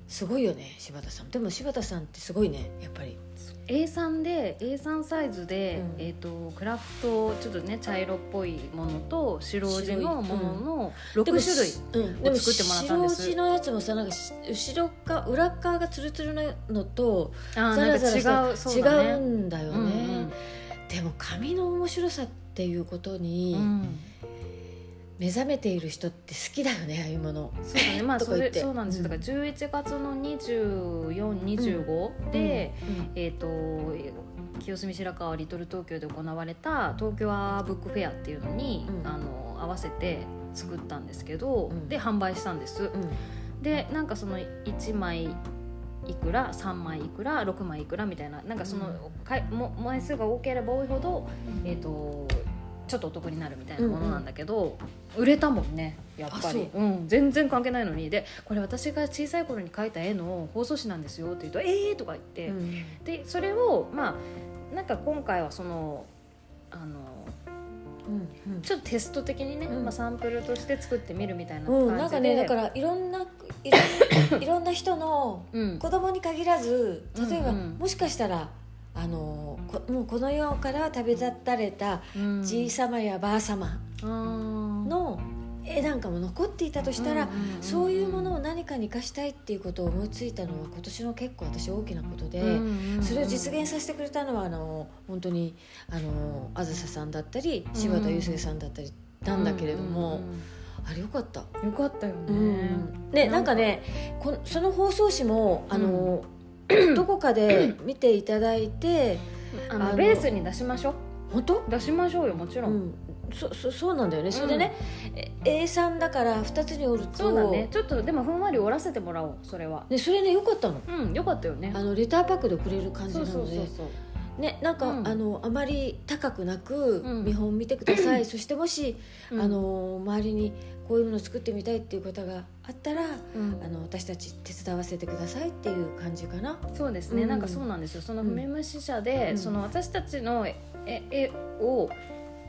[SPEAKER 1] すごいよね柴田さん。でも柴田さんってすごいねやっぱり
[SPEAKER 2] A3 で A3 サイズで、
[SPEAKER 1] うん。
[SPEAKER 2] えー、とクラフトちょっとね茶色っぽいものと白地のものの6
[SPEAKER 1] でも
[SPEAKER 2] 種類
[SPEAKER 1] うん、でも
[SPEAKER 2] 作ってもらったんです。
[SPEAKER 1] 白地のやつもさなんかし後ろか裏側がツルツルなのとザラザラ
[SPEAKER 2] 違うそうだね。
[SPEAKER 1] 違うんだよね、
[SPEAKER 2] うんうん。
[SPEAKER 1] でも紙の面白さっていうことに
[SPEAKER 2] うん
[SPEAKER 1] 目覚めている人って好きだよねああいうもの。
[SPEAKER 2] そうだね。まあそれそうなんです。よ、
[SPEAKER 1] うん。
[SPEAKER 2] だから11月の2425で、えっ、と清澄白河リトル東京で行われた東京アーブックフェアっていうのに、
[SPEAKER 1] うん。
[SPEAKER 2] あの合わせて作ったんですけど、
[SPEAKER 1] うん。
[SPEAKER 2] で販売したんです、
[SPEAKER 1] うん。
[SPEAKER 2] でなんかその1枚いくら3枚いくら6枚いくらみたいななんかその、かいも枚数が多ければ多いほど、えー、とちょっとお得になるみたいなものなんだけど、売れたもんねやっぱり。
[SPEAKER 1] あ、
[SPEAKER 2] う。ん、全然関係ないのに。でこれ私が小さい頃に描いた絵の放送紙なんですよって言うと「ええー!」とか言って、
[SPEAKER 1] うん
[SPEAKER 2] でそれをまあなんか今回はそのあの
[SPEAKER 1] うんうん。
[SPEAKER 2] ちょっとテスト的にね、
[SPEAKER 1] うん。
[SPEAKER 2] まあ、サンプルとして作ってみるみたいな
[SPEAKER 1] うん、なん
[SPEAKER 2] 感じで、
[SPEAKER 1] かねだからいろんないろんいろんな人の
[SPEAKER 2] うん。
[SPEAKER 1] 子供に限らず例えば、
[SPEAKER 2] うん。うん
[SPEAKER 1] もしかしたらあのこもうこの世から旅立たれた
[SPEAKER 2] うん。
[SPEAKER 1] じいさまやばあさま
[SPEAKER 2] あー。
[SPEAKER 1] の絵なんかも残っていたとしたら、そういうものを何かに生かしたいっていうことを思いついたのは今年の結構私大きなことで、それを実現させてくれたのはあの本当にあのあずささんだったり柴田祐介さんだったりなんだけれども、あれよかった。
[SPEAKER 2] うんよかったよね、
[SPEAKER 1] うん。ねなんかねこその放送紙もあの、
[SPEAKER 2] う
[SPEAKER 1] どこかで見ていただいて
[SPEAKER 2] あの
[SPEAKER 1] あの
[SPEAKER 2] レースに出しましょ
[SPEAKER 1] 本当？
[SPEAKER 2] う出しましょうよもちろ、
[SPEAKER 1] うん。ん、そそそうなんだよね。それでね、え A3 だから2つに折ると。
[SPEAKER 2] そうだね。ちょっとでもふんわり折らせてもらおうそれは。
[SPEAKER 1] ねそれねよかったの。
[SPEAKER 2] うんよかったよね。
[SPEAKER 1] あのレターパックで送れる感じ
[SPEAKER 2] そう
[SPEAKER 1] なので。
[SPEAKER 2] そうそうそう。
[SPEAKER 1] ねなんか、
[SPEAKER 2] うん。
[SPEAKER 1] あのあまり高くなく、
[SPEAKER 2] うん。
[SPEAKER 1] 見本見てください。そしてもし、
[SPEAKER 2] うん。
[SPEAKER 1] あの周りにこういうものを作ってみたいっていう方があったら
[SPEAKER 2] うん。
[SPEAKER 1] あの私たち手伝わせてくださいっていう感じかな。
[SPEAKER 2] そうですね、
[SPEAKER 1] うん。
[SPEAKER 2] なんかそうなんですよ。そのメムシ社で、
[SPEAKER 1] うん。
[SPEAKER 2] その私たちの絵絵を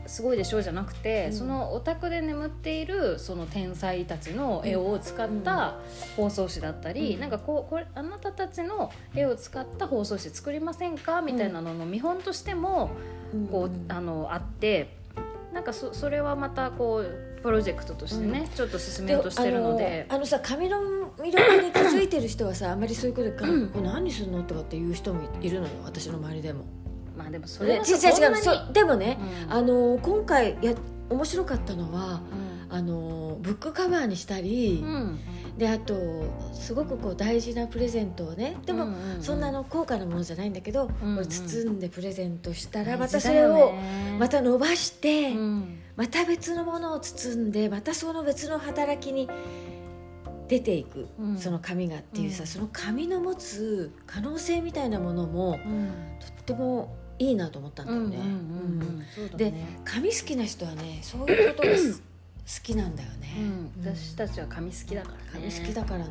[SPEAKER 2] すごいでしょうじゃなくて、
[SPEAKER 1] うん。
[SPEAKER 2] そのお宅で眠っているその天才たちの絵を使った包装紙だったり、
[SPEAKER 1] うん。
[SPEAKER 2] なんかこうこれあなたたちの絵を使った包装紙作りませんか？みたいなのの見本としてもこう、あのあってなんかそそれはまたこうプロジェクトとしてね、ちょっと進めようとしてるので。
[SPEAKER 1] あのあのさ髪の魅力に気づいてる人はさあまりそういうことでか
[SPEAKER 2] うん。
[SPEAKER 1] これ何するのとかっていう人もいるのよ私の周りでも。
[SPEAKER 2] まあでもそ
[SPEAKER 1] それ
[SPEAKER 2] はさ
[SPEAKER 1] 違う違う
[SPEAKER 2] そ
[SPEAKER 1] うでもね、
[SPEAKER 2] うん。
[SPEAKER 1] あの今回や面白かったのは
[SPEAKER 2] うん。
[SPEAKER 1] あのブックカバーにしたり、
[SPEAKER 2] うん
[SPEAKER 1] であとすごくこう大事なプレゼントをねでも、そんなあの高価なものじゃないんだけど、
[SPEAKER 2] うんうん。
[SPEAKER 1] 包んでプレゼントしたらまたそれを
[SPEAKER 2] ね
[SPEAKER 1] また伸ばして、
[SPEAKER 2] うん。
[SPEAKER 1] また別のものを包んでまたその別の働きに出ていく、
[SPEAKER 2] うん。
[SPEAKER 1] その紙がっていうさ、
[SPEAKER 2] うん。
[SPEAKER 1] その紙の持つ可能性みたいなものも
[SPEAKER 2] うん。
[SPEAKER 1] とってもいいなと思ったんだよね。で
[SPEAKER 2] ね。
[SPEAKER 1] 紙好きな人はねそういうことがす好きなんだよね。
[SPEAKER 2] うん。
[SPEAKER 1] うん。
[SPEAKER 2] 私たちは紙好きだからね。
[SPEAKER 1] 紙好きだからね。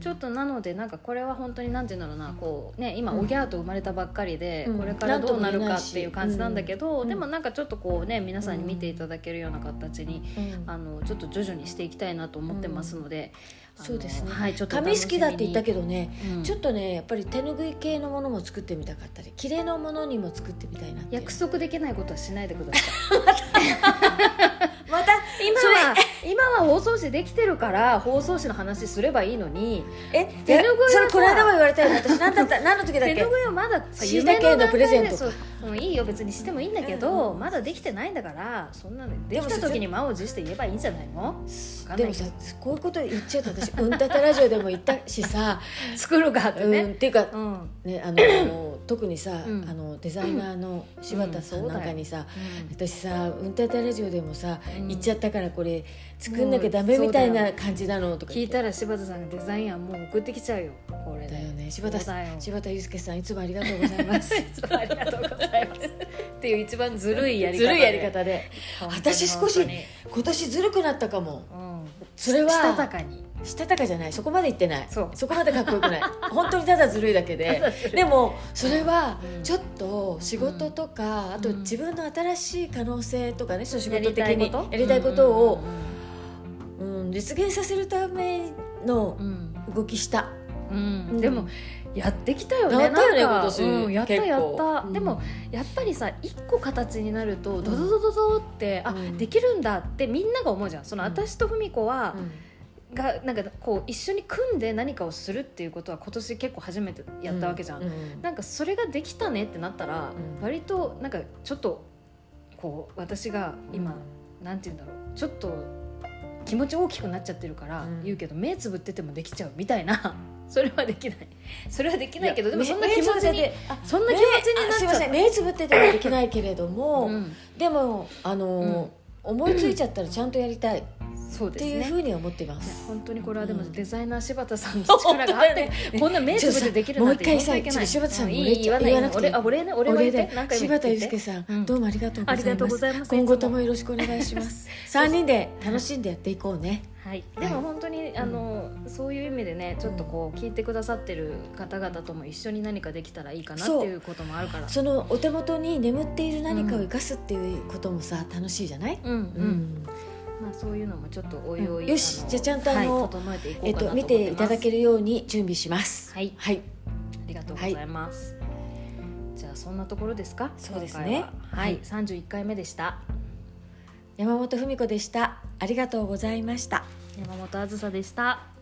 [SPEAKER 2] ちょっとなのでなんかこれは本当になんていうんだろうな。こうね今
[SPEAKER 1] うん。
[SPEAKER 2] おぎゃーと生まれたばっかりで、
[SPEAKER 1] うん。
[SPEAKER 2] これからどうなるかっ
[SPEAKER 1] て
[SPEAKER 2] いう感じなんだけど、
[SPEAKER 1] うん
[SPEAKER 2] でもなんかちょっとこうね皆さんに見ていただけるような形に、
[SPEAKER 1] うん。
[SPEAKER 2] あのちょっと徐々にしていきたいなと思ってますので、
[SPEAKER 1] そうですね。
[SPEAKER 2] はいちょっとお
[SPEAKER 1] 紙好きだって言ったけどね、
[SPEAKER 2] うん。
[SPEAKER 1] ちょっとねやっぱり手ぬぐい系のものも作ってみたかったり綺麗なものにも作ってみたいな
[SPEAKER 2] 約束できないことはしないでください [laughs]
[SPEAKER 1] また
[SPEAKER 2] 今は。今は放送紙できてるから放送紙の話すればいいのに
[SPEAKER 1] え
[SPEAKER 2] 手ぬぐい
[SPEAKER 1] それこの間も言われたよね。私何だった [laughs] 何の時だっけ？
[SPEAKER 2] 手ぬぐいはまださ
[SPEAKER 1] 椎茸へのプレゼント
[SPEAKER 2] いいよ別にしてもいいんだけど、
[SPEAKER 1] うん。
[SPEAKER 2] まだできてないんだからそんなのできた時に満を持して言えばいいんじゃないの？
[SPEAKER 1] でもさこういうこと言っちゃうと私うんたたラジオでも言ったしさ、[laughs]
[SPEAKER 2] 作るがって
[SPEAKER 1] うん、
[SPEAKER 2] ね
[SPEAKER 1] っていうか
[SPEAKER 2] うん、
[SPEAKER 1] ねあの [coughs] 特にさ、
[SPEAKER 2] うん。
[SPEAKER 1] あのデザイナーの柴田さんなんかにさ、
[SPEAKER 2] うん
[SPEAKER 1] 私さ「うんたたラジオ」でもさ、
[SPEAKER 2] うん。
[SPEAKER 1] 言っちゃったからこれ作んなきゃダメみたいな感じなのとか
[SPEAKER 2] 聞いたら柴田さんがデザイン案もう送ってきちゃうよ。これで。
[SPEAKER 1] だよね。柴田
[SPEAKER 2] そうだよ。
[SPEAKER 1] 柴田祐介さんいつもありがとうございます。[laughs]
[SPEAKER 2] ありがとうございます。っていう一番ずるいやり方で。[laughs]
[SPEAKER 1] ずるいやり方で。私少し今年ずるくなったかも。
[SPEAKER 2] うん
[SPEAKER 1] それは
[SPEAKER 2] したたかに。
[SPEAKER 1] したたかじゃない。そこまで言ってない。
[SPEAKER 2] そう。
[SPEAKER 1] こまでかっこよくない。[laughs] 本当にただずるいだけで。でもそれは
[SPEAKER 2] うん。
[SPEAKER 1] ちょっと仕事とか、あと
[SPEAKER 2] うん。
[SPEAKER 1] 自分の新しい可能性とかねその仕事的に
[SPEAKER 2] やりたいこと？
[SPEAKER 1] を
[SPEAKER 2] う、ん。
[SPEAKER 1] うん。実現させるための
[SPEAKER 2] うん。
[SPEAKER 1] 動きした、
[SPEAKER 2] うん。
[SPEAKER 1] うん。
[SPEAKER 2] でもやってきたよね
[SPEAKER 1] やったよね今年。
[SPEAKER 2] うんやったやった、
[SPEAKER 1] うん。
[SPEAKER 2] でもやっぱりさ一個形になるとドドドドドって、あ
[SPEAKER 1] うん。
[SPEAKER 2] できるんだってみんなが思うじゃん。その
[SPEAKER 1] うん。
[SPEAKER 2] 私と文子は、
[SPEAKER 1] うん。
[SPEAKER 2] がなんかこう一緒に組んで何かをするっていうことは今年結構初めてやったわけじゃん、
[SPEAKER 1] う
[SPEAKER 2] なんかそれができたねってなったら、
[SPEAKER 1] うん。
[SPEAKER 2] 割となんかちょっとこう私が今、なんて言うんだろう。ちょっと気持ち大きくなっちゃってるから
[SPEAKER 1] うん。
[SPEAKER 2] 言うけど、目つぶっててもできちゃうみたいなそれはできない。それはできないけどでも
[SPEAKER 1] や
[SPEAKER 2] そんな気持ちにそんな気持ちになっちゃった。
[SPEAKER 1] あすいません目つぶっててはできないけれども、
[SPEAKER 2] うん。
[SPEAKER 1] でもあの、思いついちゃったらちゃんとやりたい。っ
[SPEAKER 2] そうですね。
[SPEAKER 1] ていうふうに思っています、
[SPEAKER 2] 本当にこれはでも
[SPEAKER 1] うん。
[SPEAKER 2] デザイナー柴田さんの力があって、こんな目つぶってできるなんて
[SPEAKER 1] もう一回さ
[SPEAKER 2] 本当いけない。
[SPEAKER 1] 柴田さんに
[SPEAKER 2] ういい。言わな
[SPEAKER 1] くて
[SPEAKER 2] 俺あ俺ね俺は言って何回も
[SPEAKER 1] 柴田祐
[SPEAKER 2] 言って
[SPEAKER 1] 介さん、
[SPEAKER 2] うん。
[SPEAKER 1] どうもありがとうございます。
[SPEAKER 2] ありがとうございます。
[SPEAKER 1] 今後ともよろしくお願いします。[laughs] 三人で楽しんでやっていこうね
[SPEAKER 2] はい、でも本当に、あのそういう意味でねちょっとこう聞いてくださってる方々とも一緒に何かできたらいいかなっていうこともあるから。
[SPEAKER 1] そのお手元に眠っている何かを生かすっていうこともさ楽しいじゃない、
[SPEAKER 2] うんうん、
[SPEAKER 1] うん。
[SPEAKER 2] まあそういうのもちょっとおいおい、
[SPEAKER 1] うんよし
[SPEAKER 2] の
[SPEAKER 1] じゃあちゃんとあの
[SPEAKER 2] はい、整えていこう
[SPEAKER 1] えっと、見ていただけ
[SPEAKER 2] る
[SPEAKER 1] るように準備します。
[SPEAKER 2] はい。
[SPEAKER 1] はい、
[SPEAKER 2] ありがとうございます、じゃあそんなところですか？
[SPEAKER 1] そうですね。
[SPEAKER 2] は。は
[SPEAKER 1] はい。
[SPEAKER 2] い、31回目でした。
[SPEAKER 1] 山本文子でしたありがとうございました。
[SPEAKER 2] 山本あずさでした。